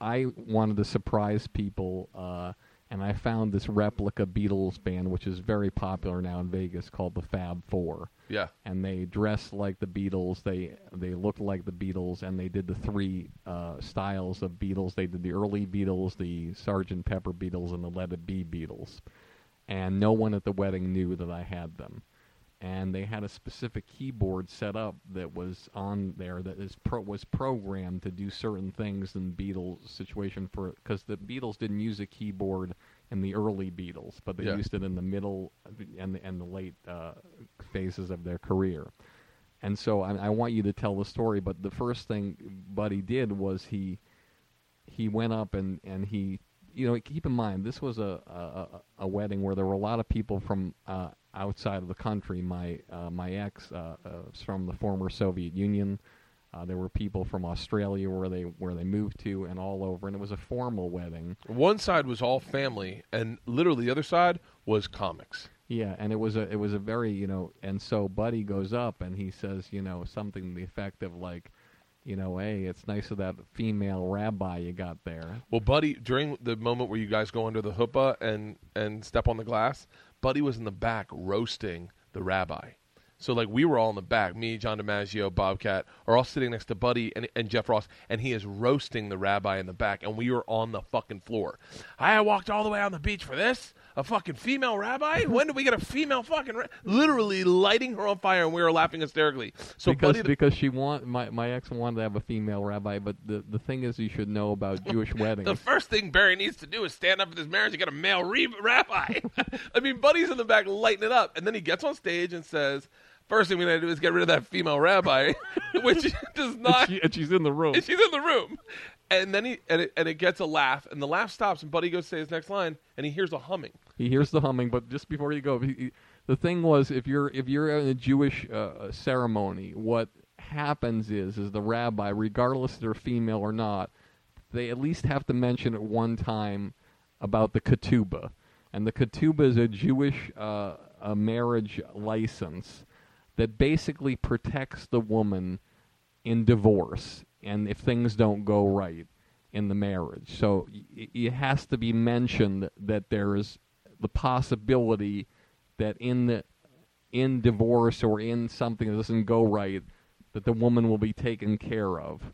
I wanted to surprise people, uh, and I found this replica Beatles band, which is very popular now in Vegas, called the Fab Four. Yeah, And they dressed like the Beatles. They they looked like the Beatles, and they did the three uh, styles of Beatles. They did the early Beatles, the Sgt. Pepper Beatles, and the Let It Be Beatles. And no one at the wedding knew that I had them and they had a specific keyboard set up that was on there that is pro- was programmed to do certain things in Beatles situation for because the Beatles didn't use a keyboard in the early Beatles, but they Yeah. used it in the middle and the, and the late uh, phases of their career. And so I, I want you to tell the story, but the first thing Buddy did was he he went up and and he you know keep in mind this was a a, a- a wedding where there were a lot of people from uh, outside of the country. My uh, my ex uh, uh, from the former Soviet Union. Uh, there were people from Australia where they where they moved to and all over, and it was a formal wedding. one side was all family, and literally the other side was comics. Yeah, and it was a it was a very you know, and so Buddy goes up and he says you know something to the effect of like, you know, hey, it's nice of that female rabbi you got there. Well, Buddy, during the moment where you guys go under the huppah and and step on the glass, Buddy was in the back roasting the rabbi. So like we were all in the back, me, John DiMaggio, Bobcat, are all sitting next to Buddy and, and Jeff Ross, and he is roasting the rabbi in the back, and we were on the fucking floor. I walked all the way on the beach for this. A fucking female rabbi? When did we get a female fucking ra-? literally lighting her on fire, and we were laughing hysterically. So because Buddy, because she want my my ex wanted to have a female rabbi, but the the thing is you should know about Jewish [laughs] weddings. The first thing Barry needs to do is stand up in his marriage and get a male re- rabbi. [laughs] I mean, Buddy's in the back lighting it up, and then he gets on stage and says, first thing we gotta do is get rid of that female rabbi, [laughs] which does And, not. she, and she's in the room. and she's in the room, and then he and it, and it gets a laugh, and the laugh stops, and Buddy goes to say his next line, and he hears a humming. He hears the humming, but just before you go, he, he- the thing was, if you're if you're in a Jewish uh, ceremony, what happens is is the rabbi, regardless if they're female or not, they at least have to mention at one time about the ketubah, and the ketubah is a Jewish uh, a marriage license that basically protects the woman in divorce and if things don't go right in the marriage. So it has to be mentioned that there is the possibility that in the in divorce or in something that doesn't go right that the woman will be taken care of.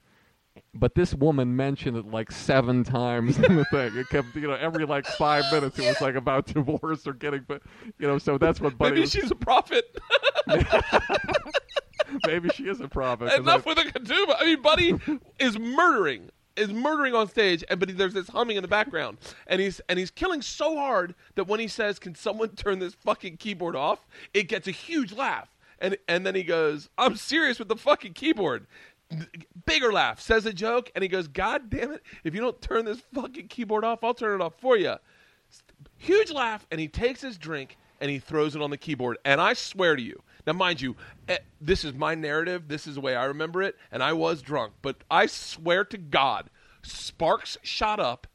But this woman mentioned it like seven times in the thing. It kept, you know, every like five minutes it was like about [laughs] divorce or getting, but you know, so that's what Buddy. Maybe was- she's a prophet. [laughs] maybe she is a prophet. Enough I- with the ketubah. I mean, Buddy is murdering, is murdering on stage, and but he, there's this humming in the background, and he's and he's killing so hard that when he says, "Can someone [laughs] turn this fucking keyboard off?" it gets a huge laugh, and and then he goes, "I'm serious with the fucking keyboard." Bigger laugh, says a joke, and he goes, "God damn it! If you don't turn this fucking keyboard off, I'll turn it off for you." huge laugh, and he takes his drink and he throws it on the keyboard. And I swear to you, now mind you, eh, this is my narrative. This is the way I remember it, and I was drunk. But I swear to God, sparks shot up.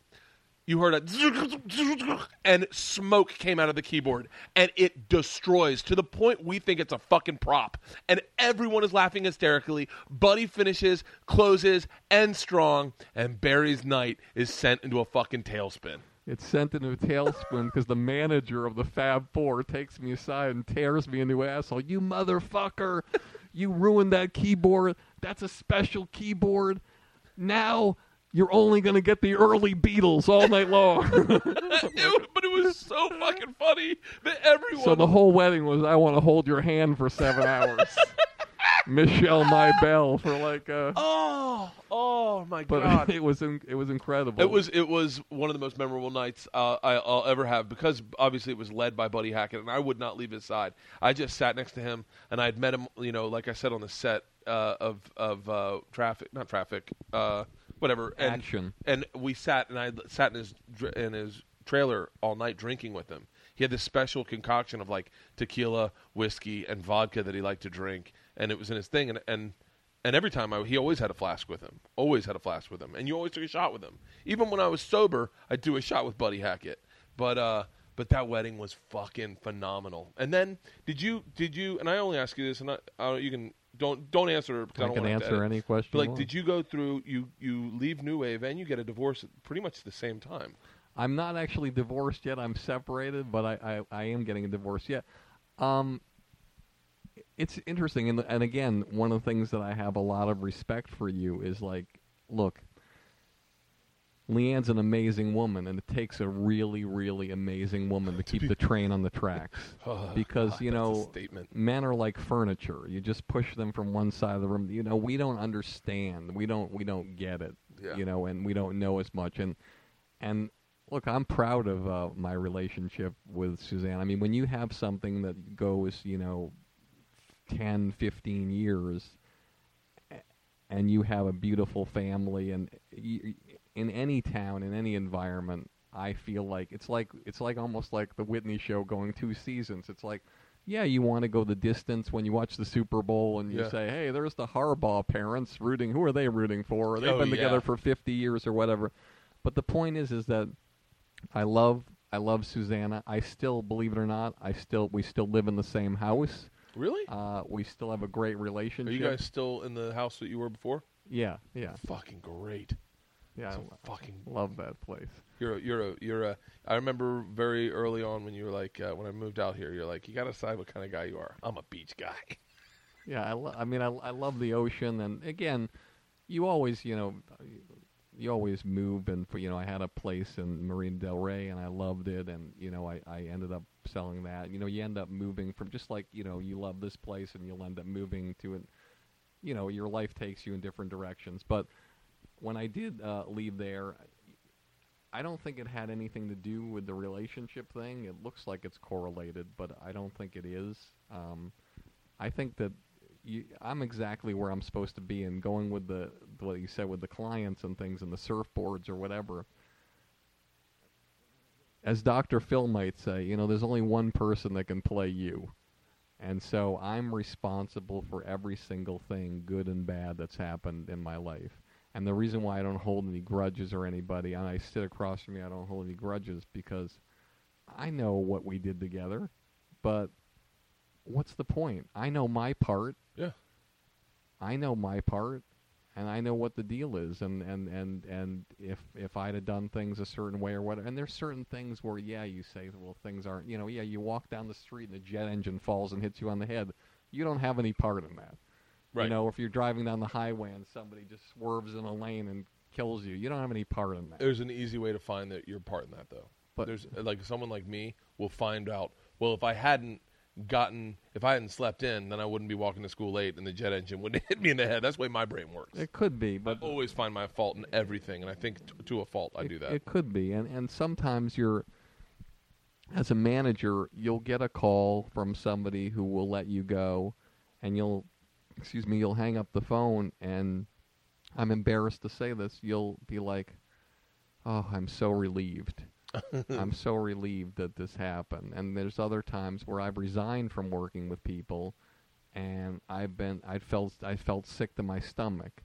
You heard a [laughs] and smoke came out of the keyboard, and it destroys to the point we think it's a fucking prop, and everyone is laughing hysterically. Buddy finishes, closes, and strong, and Barry's night is sent into a fucking tailspin. It's sent into a tailspin because the manager of the Fab Four takes me aside and tears me into asshole. You motherfucker! You ruined that keyboard. That's a special keyboard. Now you're only going to get the early Beatles all night long. [laughs] It- but it was so fucking funny that everyone. so the whole wedding was I want to hold your hand for seven hours. [laughs] Michelle Ma Belle for like uh oh, oh my but god! [laughs] it was in, it was incredible. It was it was one of the most memorable nights uh, I, I'll ever have because obviously it was led by Buddy Hackett and I would not leave his side. I just sat next to him and I'd met him, you know, like I said on the set uh, of of uh, traffic, not traffic, uh, whatever and, Action. And we sat and I sat in his in his trailer all night drinking with him. He had this special concoction of like tequila, whiskey, and vodka that he liked to drink, and it was in his thing. And and and every time I, he always had a flask with him, always had a flask with him, and you always took a shot with him. Even when I was sober, I'd do a shot with Buddy Hackett. But uh, but that wedding was fucking phenomenal. And then did you did you? And I only ask you this, and I, I you can don't don't answer because I, I don't can want to answer any question. But like, did you go through you you leave New Wave and you get a divorce at pretty much the same time? I'm not actually divorced yet. I'm separated, but I, I, I am getting a divorce yet. Um, it's interesting, and and again, one of the things that I have a lot of respect for you is like, look, Leanne's an amazing woman, and it takes a really, really amazing woman to [laughs] keep the train on the tracks. [laughs] because you know, men are like furniture. You just push them from one side of the room. You know, we don't understand. We don't. We don't get it. Yeah. You know, and we don't know as much. And and look, I'm proud of uh, my relationship with Suzanne. I mean, when you have something that goes, you know, 10, 15 years, and you have a beautiful family, and y in any town, in any environment, I feel like it's like it's like almost like the Whitney show going two seasons. It's like. Yeah, you want to go the distance when you watch the Super Bowl and you Yeah. say, "Hey, there's the Harbaugh parents rooting. Who are they rooting for? They've Oh, been yeah. together for 50 years or whatever." But the point is, is that I love I love Susanna. I still, believe it or not, I still we still live in the same house. Really? Uh, we still have a great relationship. Are you guys still in the house that you were before? Yeah, yeah, Fucking great. yeah. It's a I fucking love that place. You're a, you're a you're a. I remember very early on when you were like uh, when I moved out here. You're like you got to decide what kind of guy you are. I'm a beach guy. [laughs] Yeah, I, lo- I mean, I, I love the ocean, and again, you always, you know, you always move, and you know, I had a place in Marina Del Rey, and I loved it, and you know, I, I ended up selling that. You know, you end up moving from just like you know, you love this place, and you'll end up moving to it. You know, your life takes you in different directions, but when I did uh, leave there. I don't think it had anything to do with the relationship thing. It looks like it's correlated, but I don't think it is. Um, I think that you, I'm exactly where I'm supposed to be, and going with the what you said with the clients and things and the surfboards or whatever. As Dr. Phil might say, you know, there's only one person that can play you. And so I'm responsible for every single thing, good and bad, that's happened in my life. And the reason why I don't hold any grudges or anybody, and I sit across from you, I don't hold any grudges because I know what we did together, but what's the point? I know my part. Yeah. I know my part, and I know what the deal is, and and and and if if I'd have done things a certain way or whatever, and there's certain things where yeah, you say well things aren't, you know, yeah, you walk down the street and the jet engine falls and hits you on the head, you don't have any part in that. Right. You know, if you're driving down the highway and somebody just swerves in a lane and kills you, you don't have any part in that. There's an easy way to find that your part in that, though. But- there's like someone like me will find out. Well, if I hadn't gotten, if I hadn't slept in, then I wouldn't be walking to school late, and the jet engine [laughs] wouldn't hit me in the head. That's the way my brain works. It could be, but I always find my fault in everything, and I think t- to a fault I it, do that. It could be, and and sometimes you're, as a manager, you'll get a call from somebody who will let you go, and you'll, excuse me, you'll hang up the phone, and I'm embarrassed to say this, you'll be like, oh, I'm so relieved. I'm [laughs] so relieved that this happened. And there's other times where I've resigned from working with people, and I've been I felt I felt sick to my stomach,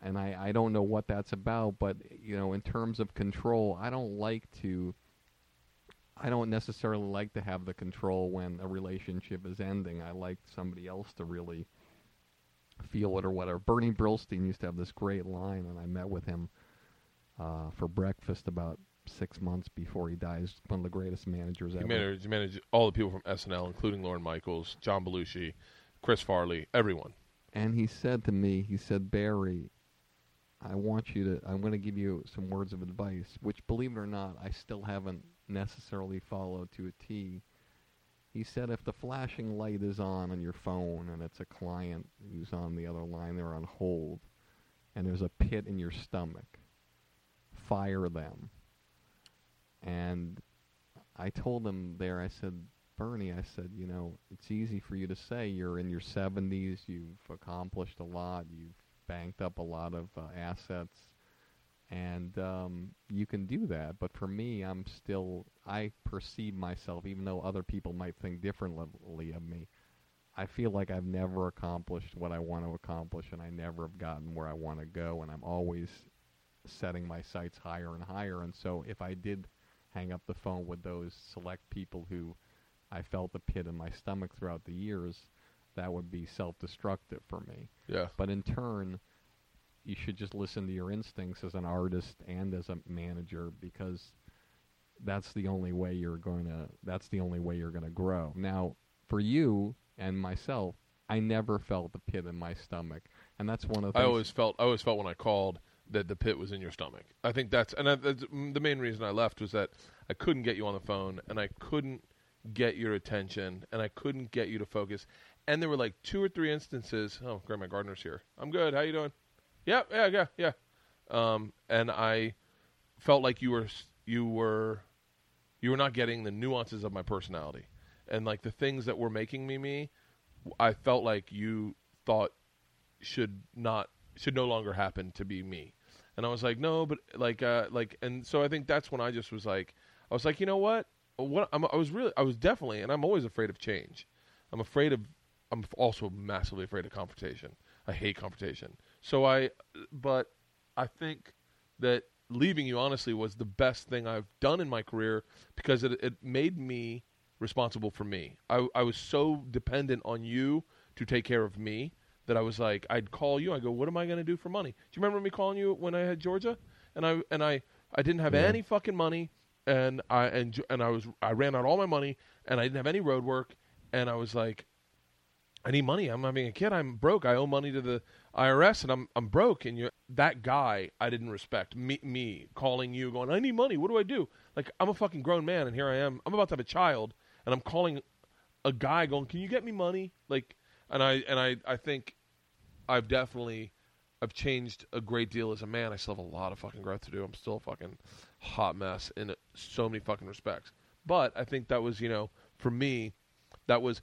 and I I don't know what that's about. But you know, in terms of control, I don't like to. I don't necessarily like to have the control when a relationship is ending. I like somebody else to really feel it or whatever. Bernie Brillstein used to have this great line, and I met with him uh, for breakfast about six months before he dies. One of the greatest managers He ever. managed, he managed all the people from SNL, including Lorne Michaels, John Belushi, Chris Farley, everyone. And he said to me, he said, Barry, I want you to, I'm going to give you some words of advice, which, believe it or not, I still haven't necessarily followed to a T. He said, if the flashing light is on on your phone and it's a client who's on the other line, they're on hold, and there's a pit in your stomach, fire them. And I told him there, I said, Bernie, I said, you know, it's easy for you to say you're in your 70s, you've accomplished a lot, you've banked up a lot of uh, assets, and um, you can do that. But for me, I'm still, I perceive myself, even though other people might think differently of me, I feel like I've never accomplished what I want to accomplish, and I never have gotten where I want to go, and I'm always setting my sights higher and higher. And so if I did hang up the phone with those select people who I felt the pit in my stomach throughout the years, that would be self-destructive for me. Yeah. But in turn, you should just listen to your instincts as an artist and as a manager because that's the only way you're going to that's the only way you're going to grow. Now, for you and myself, I never felt the pit in my stomach, and that's one of the I always felt I always felt when I called that the pit was in your stomach. I think that's and I, that's, the main reason I left was that I couldn't get you on the phone and I couldn't get your attention and I couldn't get you to focus. And there were like two or three instances. Oh, Grandma Gardner's here. I'm good. How you doing? Yeah, yeah, yeah, yeah. Um, and I felt like you were you were you were not getting the nuances of my personality and like the things that were making me me. I felt like you thought should not should no longer happen to be me. And I was like, no, but like uh like and so I think that's when I just was like I was like, you know what? What I'm, I was really I was definitely and I'm always afraid of change. I'm afraid of I'm also massively afraid of confrontation. I hate confrontation. So I but I think that leaving you honestly was the best thing I've done in my career because it it made me responsible for me. I I was so dependent on you to take care of me that I was like I'd call you. I go, "What am I going to do for money?" Do you remember me calling you when I had Georgia? And I and I I didn't have Yeah. any fucking money and I and and I was I ran out all my money and I didn't have any road work and I was like I need money. I'm having a kid. I'm broke. I owe money to the IRS, and I'm I'm broke. And you, that guy, I didn't respect. Me, me calling you, going, I need money. What do I do? Like I'm a fucking grown man, and here I am. I'm about to have a child, and I'm calling a guy, going, Can you get me money? Like, and I and I I think I've definitely I've changed a great deal as a man. I still have a lot of fucking growth to do. I'm still a fucking hot mess in so many fucking respects. But I think that was, you know, for me, that was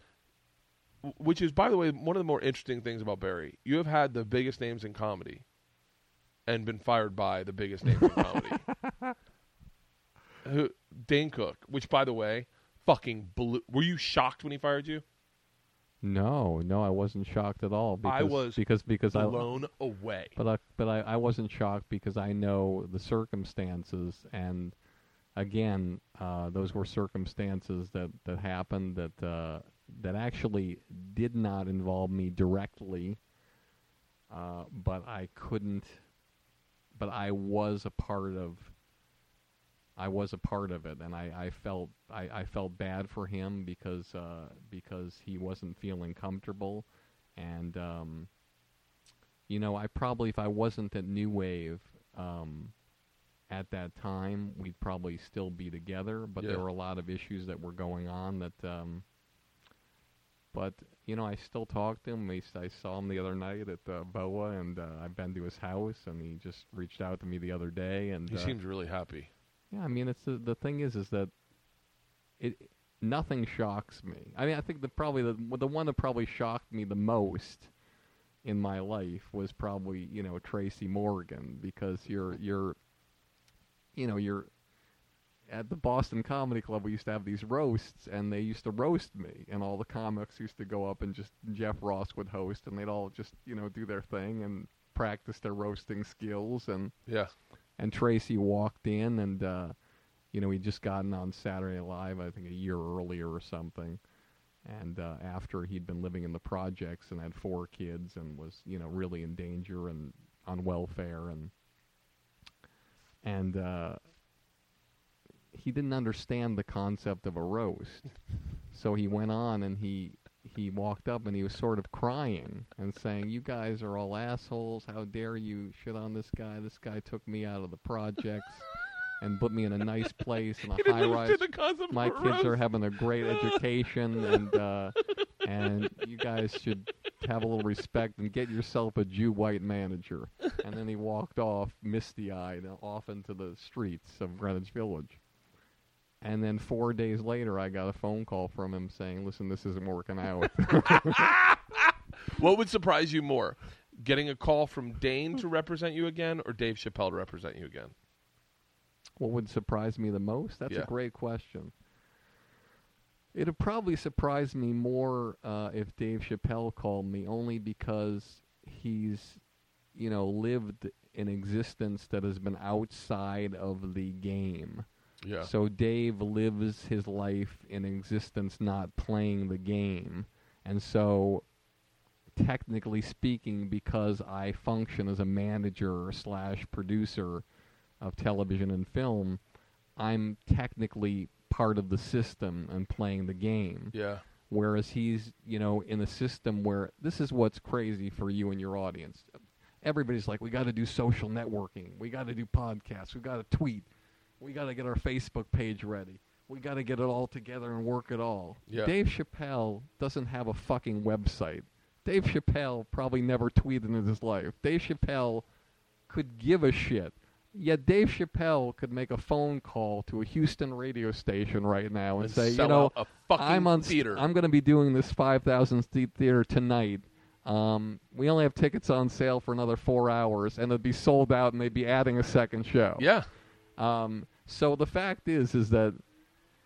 which is, by the way, one of the more interesting things about Barry. You have had the biggest names in comedy, and been fired by the biggest names in comedy. [laughs] Who, Dane Cook, which, by the way, fucking blew. Were you shocked when he fired you? No, no, I wasn't shocked at all. Because, I was because because I Blown away. But I, but I, I wasn't shocked because I know the circumstances, and again, uh, those were circumstances that that happened that uh, that actually did not involve me directly. Uh, but I couldn't. But I was a part of. I was a part of it, and I, I felt I, I felt bad for him because uh, because he wasn't feeling comfortable, and um, you know, I probably, if I wasn't at New Wave um, at that time, we'd probably still be together. But Yeah. there were a lot of issues that were going on that. Um, but you know, I still talk to him. I saw him the other night at uh, Boa, and uh, I've been to his house, and he just reached out to me the other day. And He uh, seems really happy. Yeah, I mean, it's the the thing is, is that it nothing shocks me. I mean, I think the probably the the one that probably shocked me the most in my life was probably you know Tracy Morgan because you're you're you know you're at the Boston Comedy Club. We used to have these roasts, and they used to roast me, and all the comics used to go up and just Jeff Ross would host, and they'd all just you know do their thing and practice their roasting skills and Yeah. And Tracy walked in, and uh, you know he'd just gotten on Saturday Live, I think a year earlier or something. And uh, after he'd been living in the projects and had four kids and was you know really in danger and on welfare and and uh, he didn't understand the concept of a roast, [laughs] so he went on and he he walked up and he was sort of crying and saying, "You guys are all assholes. How dare you shit on this guy? This guy took me out of the projects and put me in a nice place in a high rise. understand the concept My kids are having a great education, and uh, and you guys should have a little respect and get yourself a Jew white manager." And then he walked off, misty-eyed, off into the streets of Greenwich Village. And then four days later, I got a phone call from him saying, "Listen, this isn't working out." [laughs] [laughs] What would surprise you more? Getting a call from Dane to represent you again or Dave Chappelle to represent you again? what would surprise me the most? That's Yeah. a great question. It'd probably surprise me more uh, if Dave Chappelle called me, only because he's, you know, lived an existence that has been outside of the game. Yeah. So Dave lives his life in existence not playing the game. And so technically speaking, because I function as a manager slash producer of television and film, I'm technically part of the system and playing the game. yeah. Whereas he's, you know, in a system where this is what's crazy for you and your audience. Everybody's like, we got to do social networking. We got to do podcasts. We got to tweet. We got to get our Facebook page ready. We got to get it all together and work it all. Yeah. Dave Chappelle doesn't have a fucking website. Dave Chappelle probably never tweeted in his life. Dave Chappelle could give a shit. Yet Dave Chappelle could make a phone call to a Houston radio station right now and, And say, you know, a fucking I'm on theater." I'm going to be doing this 5,000 seat theater tonight. Um, we only have tickets on sale for another four hours, and it'd be sold out, and they'd be adding a second show. Yeah. Um, so the fact is, is that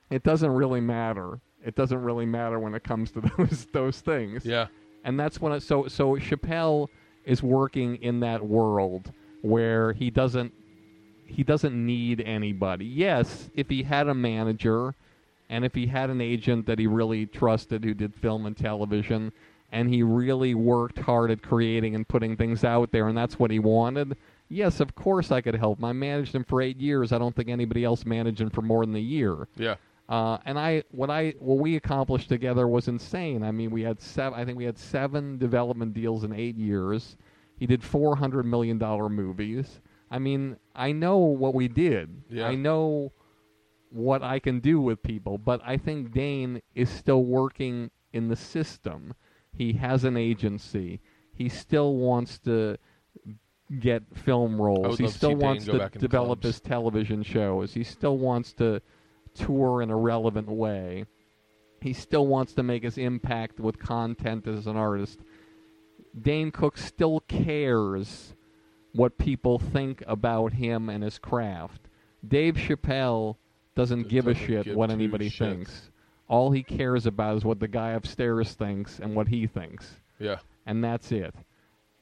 it doesn't really matter. It doesn't really matter when it comes to [laughs] those those things. Yeah. And that's when it, so so Chappelle is working in that world where he doesn't he doesn't need anybody. Yes, if he had a manager and if he had an agent that he really trusted who did film and television and he really worked hard at creating and putting things out there and that's what he wanted, yes, of course I could help him. I managed him for 8 years. I don't think anybody else managed him for more than a year. Yeah. Uh, and I, what I, what we accomplished together was insane. I mean, we had seven. I think we had seven development deals in eight years. He did four hundred million dollar movies. I mean, I know what we did. Yeah. I know what I can do with people. But I think Dane is still working in the system. He has an agency. He still wants to get film roles. He still wants to develop clubs. his television shows. He still wants to tour in a relevant way. he still wants to make his impact with content as an artist. Dane Cook still cares what people think about him and his craft. Dave Chappelle doesn't give a shit give what anybody shits. thinks. All he cares about is what the guy upstairs thinks and what he thinks Yeah. and that's it.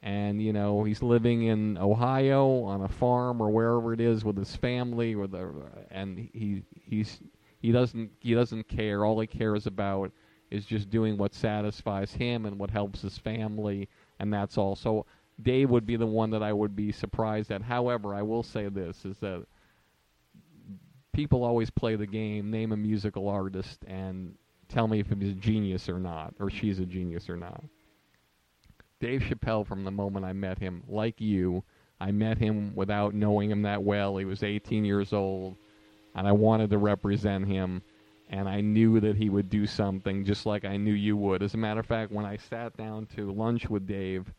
And you know he's living in Ohio on a farm or wherever it is with his family, with the, and he he's he doesn't he doesn't care. All he cares about is just doing what satisfies him and what helps his family, and that's all. So Dave would be the one that I would be surprised at. However, I will say this: is that people always play the game, name a musical artist, and tell me if he's a genius or not, or she's a genius or not. Dave Chappelle, from the moment I met him, like you, I met him without knowing him that well. He was 18 years old, and I wanted to represent him, and I knew that he would do something just like I knew you would. As a matter of fact, when I sat down to lunch with Dave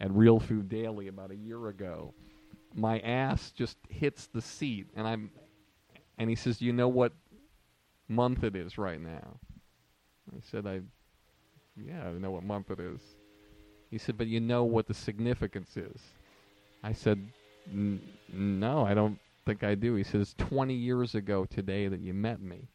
at Real Food Daily about a year ago, my ass just hits the seat, and I'm, and he says, "You know what month it is right now?" I said, "I, yeah, I know what month it is." He said, "But you know what the significance is?" I said, "N- "No, I don't think I do." He says, "20 years ago today that you met me.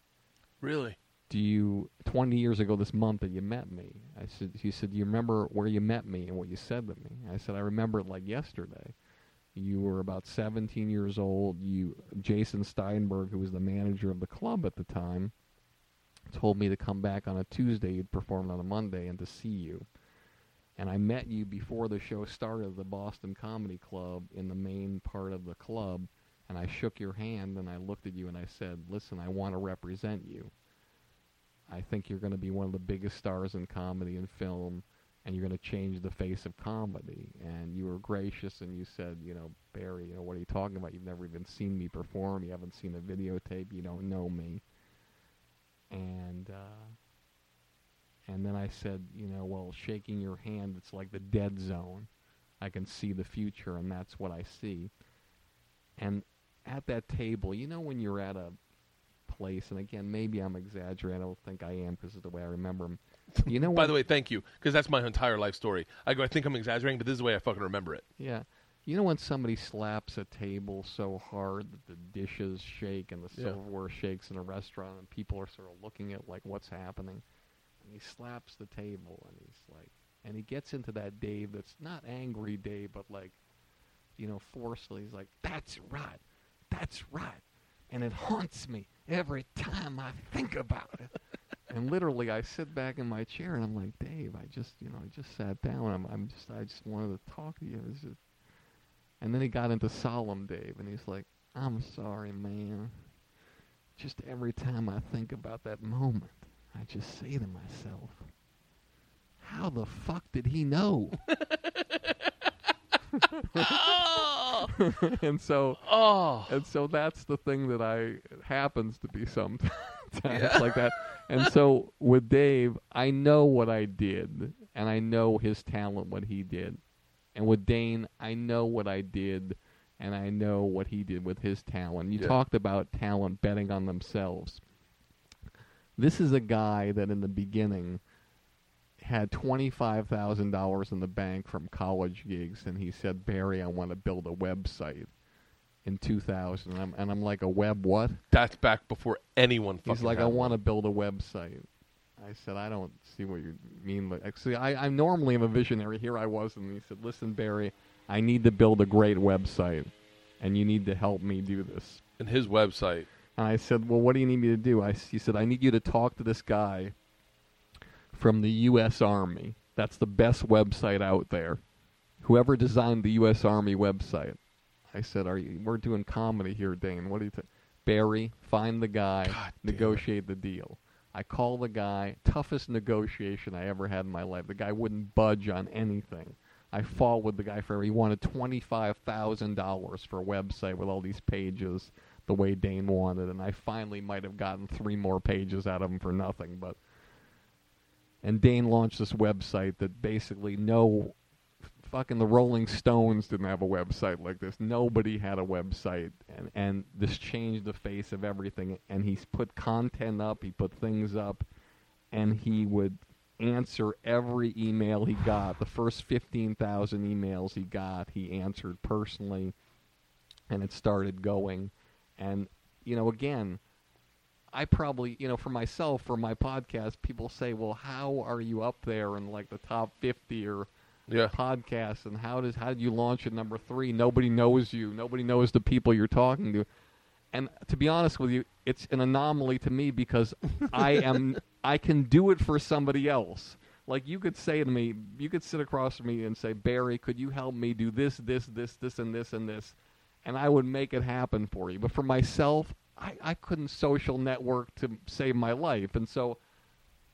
Really? Do you 20 years ago this month that you met me?" I said, "He said, do you remember where you met me and what you said to me?" I said, "I remember it like yesterday. You were about 17 years old. You Jason Steinberg, who was the manager of the club at the time, told me to come back on a Tuesday. You'd performed on a Monday and to see you." And I met you before the show started at the Boston Comedy Club in the main part of the club, and I shook your hand and I looked at you and I said, "Listen, I want to represent you. I think you're going to be one of the biggest stars in comedy and film, and you're going to change the face of comedy." And you were gracious and you said, "You know, Barry, you know what are you talking about? You've never even seen me perform. You haven't seen a videotape. You don't know me." And uh, and then I said, you know, well, shaking your hand, it's like the dead zone. I can see the future, and that's what I see. And at that table, you know, when you're at a place, and again, maybe I'm exaggerating. I don't think I am because of the way I remember them. [laughs] You know, By the way, thank you, because that's my entire life story. I go, I think I'm exaggerating, but this is the way I fucking remember it. Yeah. You know when somebody slaps a table so hard that the dishes shake and the Yeah. silverware shakes in a restaurant and people are sort of looking at like what's happening? And he slaps the table and he's like and he gets into that Dave that's not angry Dave but like you know forcefully he's like that's right. That's right. And it haunts me every time I think about it. [laughs] and literally I sit back in my chair and I'm like, Dave, I just you know, I just sat down. I'm I'm just I just wanted to talk to you. Just and then he got into solemn Dave, and he's like, "I'm sorry, man. Just every time I think about that moment, I just say to myself, how the fuck did he know?" [laughs] [laughs] and so, Oh, and so that's the thing that I it happens to be sometimes [laughs] like that. And so with Dave, I know what I did, and I know his talent, what he did. And with Dane, I know what I did, and I know what he did with his talent. You Yeah. talked about talent betting on themselves. This is a guy that in the beginning had $25,000 in the bank from college gigs, and he said, Barry, I want to build a website in 2000. And I'm, and I'm like, a web what? that's back before anyone. Thought. He's fucking like, I want to build a website. I said, I don't see what you mean. But actually, I, I normally am a visionary. Here I was, and he said, Listen, Barry, I need to build a great website, and you need to help me do this. And his website. And I said, Well, what do you need me to do? I, he said, I need you to talk to this guy from the U.S. Army. That's the best website out there. Whoever designed the U.S. Army website. I said, Are you? We're doing comedy here, Dane. What do you think? Barry, find the guy, God negotiate the deal. I call the guy, toughest negotiation I ever had in my life. The guy wouldn't budge on anything. I fought with the guy for he wanted twenty five thousand dollars for a website with all these pages the way Dane wanted, and I finally might have gotten three more pages out of him for nothing. But and Dane launched this website that basically no fucking the Rolling Stones didn't have a website like this. Nobody had a website, and and this changed the face of everything. And he's put content up, he put things up, and he would answer every email he got. The first 15,000 emails he got, he answered personally, and it started going. And, you know, again, I probably, you know, for myself, for my podcast, people say, well, how are you up there in like the top 50 or Yeah. podcasts and how does how did you launch at number three? Nobody knows you. Nobody knows the people you're talking to. And to be honest with you, it's an anomaly to me because I am [laughs] I can do it for somebody else. Like you could say to me, you could sit across from me and say, Barry, could you help me do this, this, this, this, and this, and this, and I would make it happen for you. But for myself, I, I couldn't social network to save my life, and so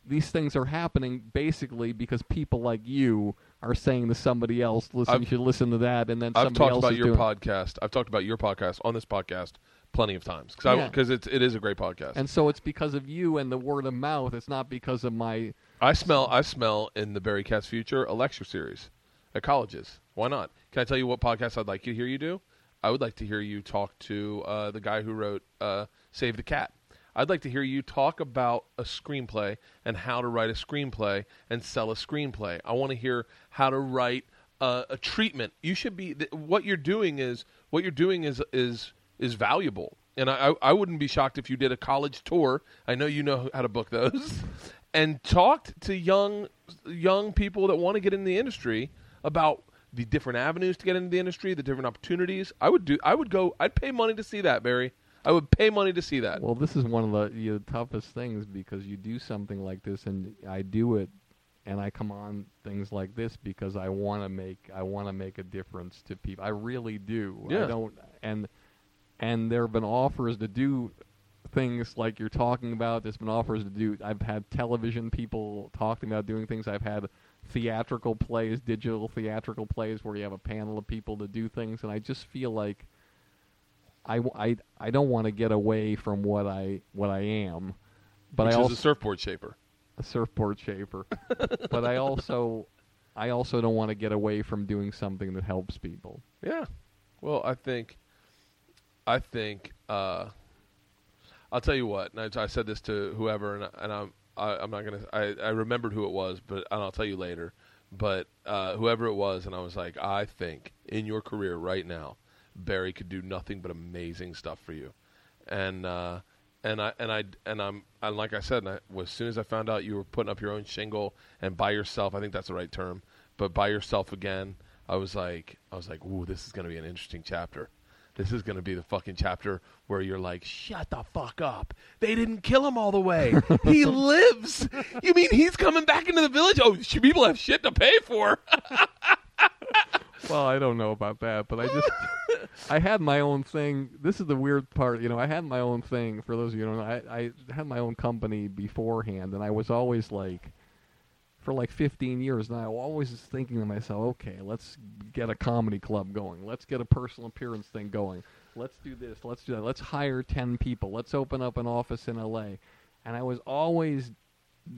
these things are happening basically because people like you are saying to somebody else, "Listen, I've- you should listen to that," and then somebody else. I've talked about your podcast. I've talked about your podcast on this podcast plenty of times because Yeah. because it's it is a great podcast. And so it's because of you and the word of mouth. It's not because of my. I smell I smell in the Barry Katz future a lecture series at colleges. Why not? Can I tell you what podcast I'd like you to hear you do? I would like to hear you talk to uh, the guy who wrote uh, Save the Cat. I'd like to hear you talk about a screenplay and how to write a screenplay and sell a screenplay. I want to hear how to write a treatment. You should be th- what you're doing is what you're doing is is is valuable. And I, I I wouldn't be shocked if you did a college tour. I know you know how to book those, [laughs] and talked to young young people that want to get in the industry about the different avenues to get into the industry, the different opportunities. I would do. I would go. I'd pay money to see that, Barry. I would pay money to see that. Well, this is one of the you know, toughest things because you do something like this, and I do it, and I come on things like this because I want to make I want to make a difference to people. I really do. Yeah. I don't, and and there have been offers to do things like you're talking about. There's been offers to do. I've had television people talking about doing things. I've had theatrical plays, digital theatrical plays, where you have a panel of people to do things, and I just feel like I, I, I don't want to get away from what I what I am, but which I is also a surfboard shaper. a surfboard shaper. [laughs] but I also I also don't want to get away from doing something that helps people. Yeah. Well, I think, I think, uh, I'll tell you what. And I, I said this to whoever, and, and I'm, I, I'm not gonna. I, I remembered who it was, but and I'll tell you later. But uh, whoever it was, and I was like, I think in your career right now, Barry could do nothing but amazing stuff for you, and uh, and I and I and I'm and like I said, and I, as soon as I found out you were putting up your own shingle and by yourself, I think that's the right term, but by yourself again, I was like, I was like, ooh, this is to be an interesting chapter. This is going to be the fucking chapter where you're like, shut the fuck up. They didn't kill him all the way. he [laughs] lives. You mean he's coming back into the village? Oh, people have shit to pay for. Well, I don't know about that, but I just [laughs] I had my own thing. This is the weird part, you know. I had my own thing. For those of you who don't know, I, I had my own company beforehand, and I was always like, for like 15 years, and I always was thinking to myself, okay, let's get a comedy club going. Let's get a personal appearance thing going. Let's do this. Let's do that. Let's hire 10 people. Let's open up an office in LA. And I was always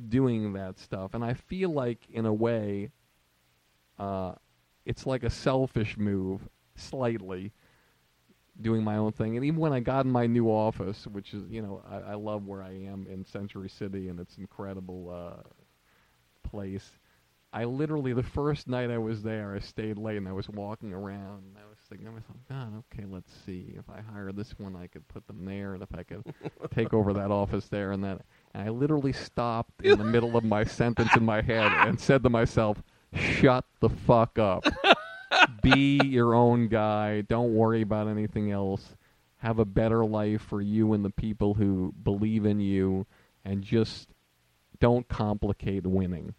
doing that stuff, and I feel like in a way, uh, it's like a selfish move, slightly, doing my own thing. And even when I got in my new office, which is, you know, I, I love where I am in Century City, and it's incredible uh, place. I literally, the first night I was there, I stayed late and I was walking around. And I was thinking to myself, God, okay, let's see. If I hire this one, I could put them there, and if I could take over that office there and that. And I literally stopped in the middle of my sentence in my head and said to myself, shut the fuck up. Be your own guy. Don't worry about anything else. Have a better life for you and the people who believe in you, and just don't complicate winning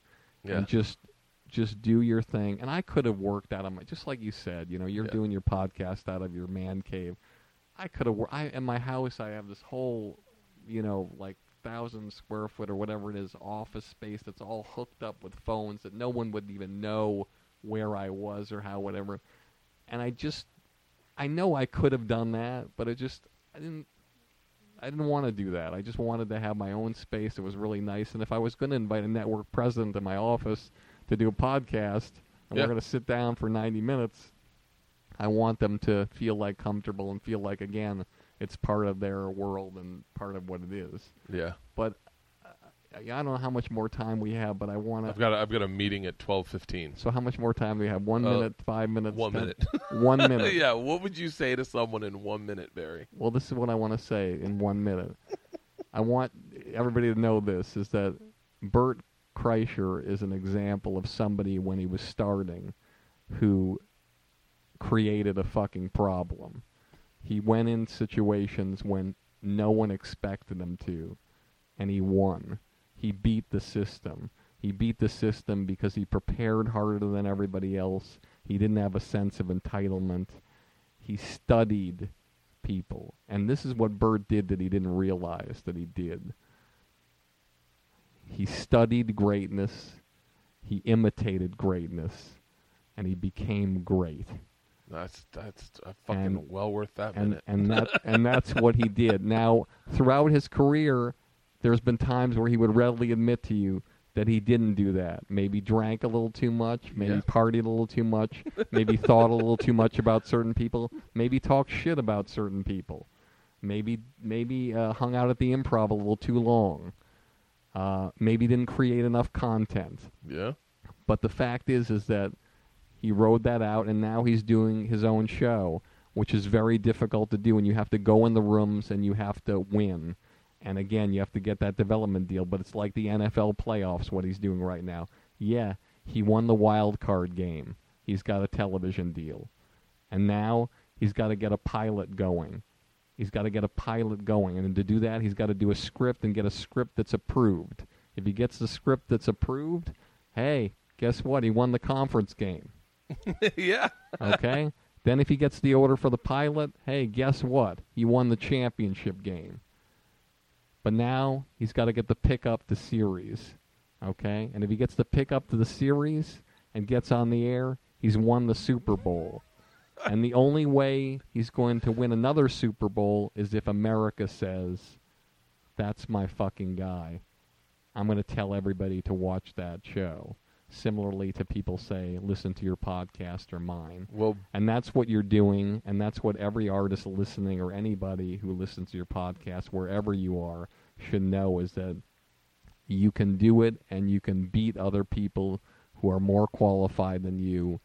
Yeah. and just just do your thing. And I could have worked out of my just like you said, you know, you're Yeah. doing your podcast out of your man cave. I could have I in my house I have this whole, you know, like thousand square foot or whatever it is office space that's all hooked up with phones that no one would even know where I was or how whatever. And I just I know I could have done that, but it just I didn't I didn't want to do that. I just wanted to have my own space. It was really nice. And if I was going to invite a network president to my office to do a podcast, and we're going to sit down for 90 minutes, I want them to feel like comfortable and feel like, again, it's part of their world and part of what it is. yeah. But I don't know how much more time we have, but I want to. I've got a, I've got a meeting at twelve fifteen. So how much more time do we have? One Uh, minute, five minutes, One minute. [laughs] one [laughs] minute. yeah. What would you say to someone in one minute, Barry? Well, this is what I want to say in one minute. I want everybody to know this is that Bert Kreischer is an example of somebody when he was starting who created a fucking problem. He went in situations when no one expected him to, and he won. He beat the system. He beat the system because he prepared harder than everybody else. He didn't have a sense of entitlement. He studied people. And this is what Bert did that he didn't realize that he did. He studied greatness, he imitated greatness, and he became great. That's that's uh, fucking And- well worth that And minute. and that and that's what he did. [laughs] Now, throughout his career, there's been times where he would readily admit to you that he didn't do that. Maybe drank a little too much, maybe Yeah. partied a little too much, maybe [laughs] thought a little too much about certain people, maybe talked shit about certain people. Maybe maybe uh, hung out at the improv a little too long. Uh, maybe didn't create enough content. yeah. But the fact is, is that he rode that out, and now he's doing his own show, which is very difficult to do. And you have to go in the rooms and you have to win. And again, you have to get that development deal. But it's like the NFL playoffs, what he's doing right now. Yeah, he won the wild card game. He's got a television deal, and now he's got to get a pilot going. He's got to get a pilot going, and to do that, he's got to do a script and get a script that's approved. If he gets the script that's approved, hey, guess what? He won the conference game. [laughs] yeah. Okay? [laughs] then if he gets the order for the pilot, hey, guess what? He won the championship game. But now he's got to get the pick up the series. Okay? And if he gets the pick up to the series and gets on the air, he's won the Super Bowl. And the only way he's going to win another Super Bowl is if America says, that's my fucking guy. I'm going to tell everybody to watch that show. Similarly to people say, listen to your podcast or mine. Well, And that's what you're doing, and that's what every artist listening or anybody who listens to your podcast, wherever you are, should know is that you can do it and you can beat other people who are more qualified than you.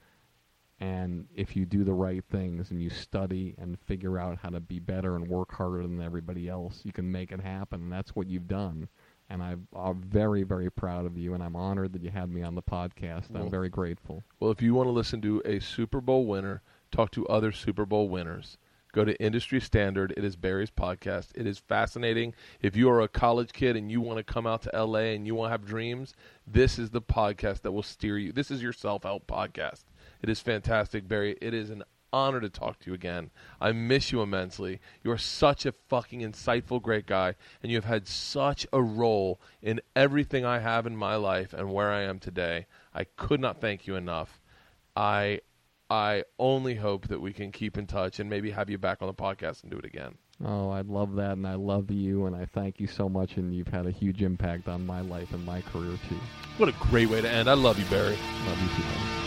And if you do the right things and you study and figure out how to be better and work harder than everybody else, you can make it happen. And that's what you've done. And I'm very, very proud of you, and I'm honored that you had me on the podcast. Well, I'm very grateful. well, if you want to listen to a Super Bowl winner talk to other Super Bowl winners, go to Industry Standard. It is Barry's podcast. It is fascinating. If you are a college kid and you want to come out to LA and you want to have dreams, this is the podcast that will steer you. This is your self-help podcast. It is fantastic, Barry. It is an honor to talk to you again. I miss you immensely. You are such a fucking insightful, great guy, and you have had such a role in everything I have in my life and where I am today. I could not thank you enough. I I only hope that we can keep in touch and maybe have you back on the podcast and do it again. Oh, I love that, and I love you, and I thank you so much, and you've had a huge impact on my life and my career too. What a great way to end. I love you, Barry. Love you too.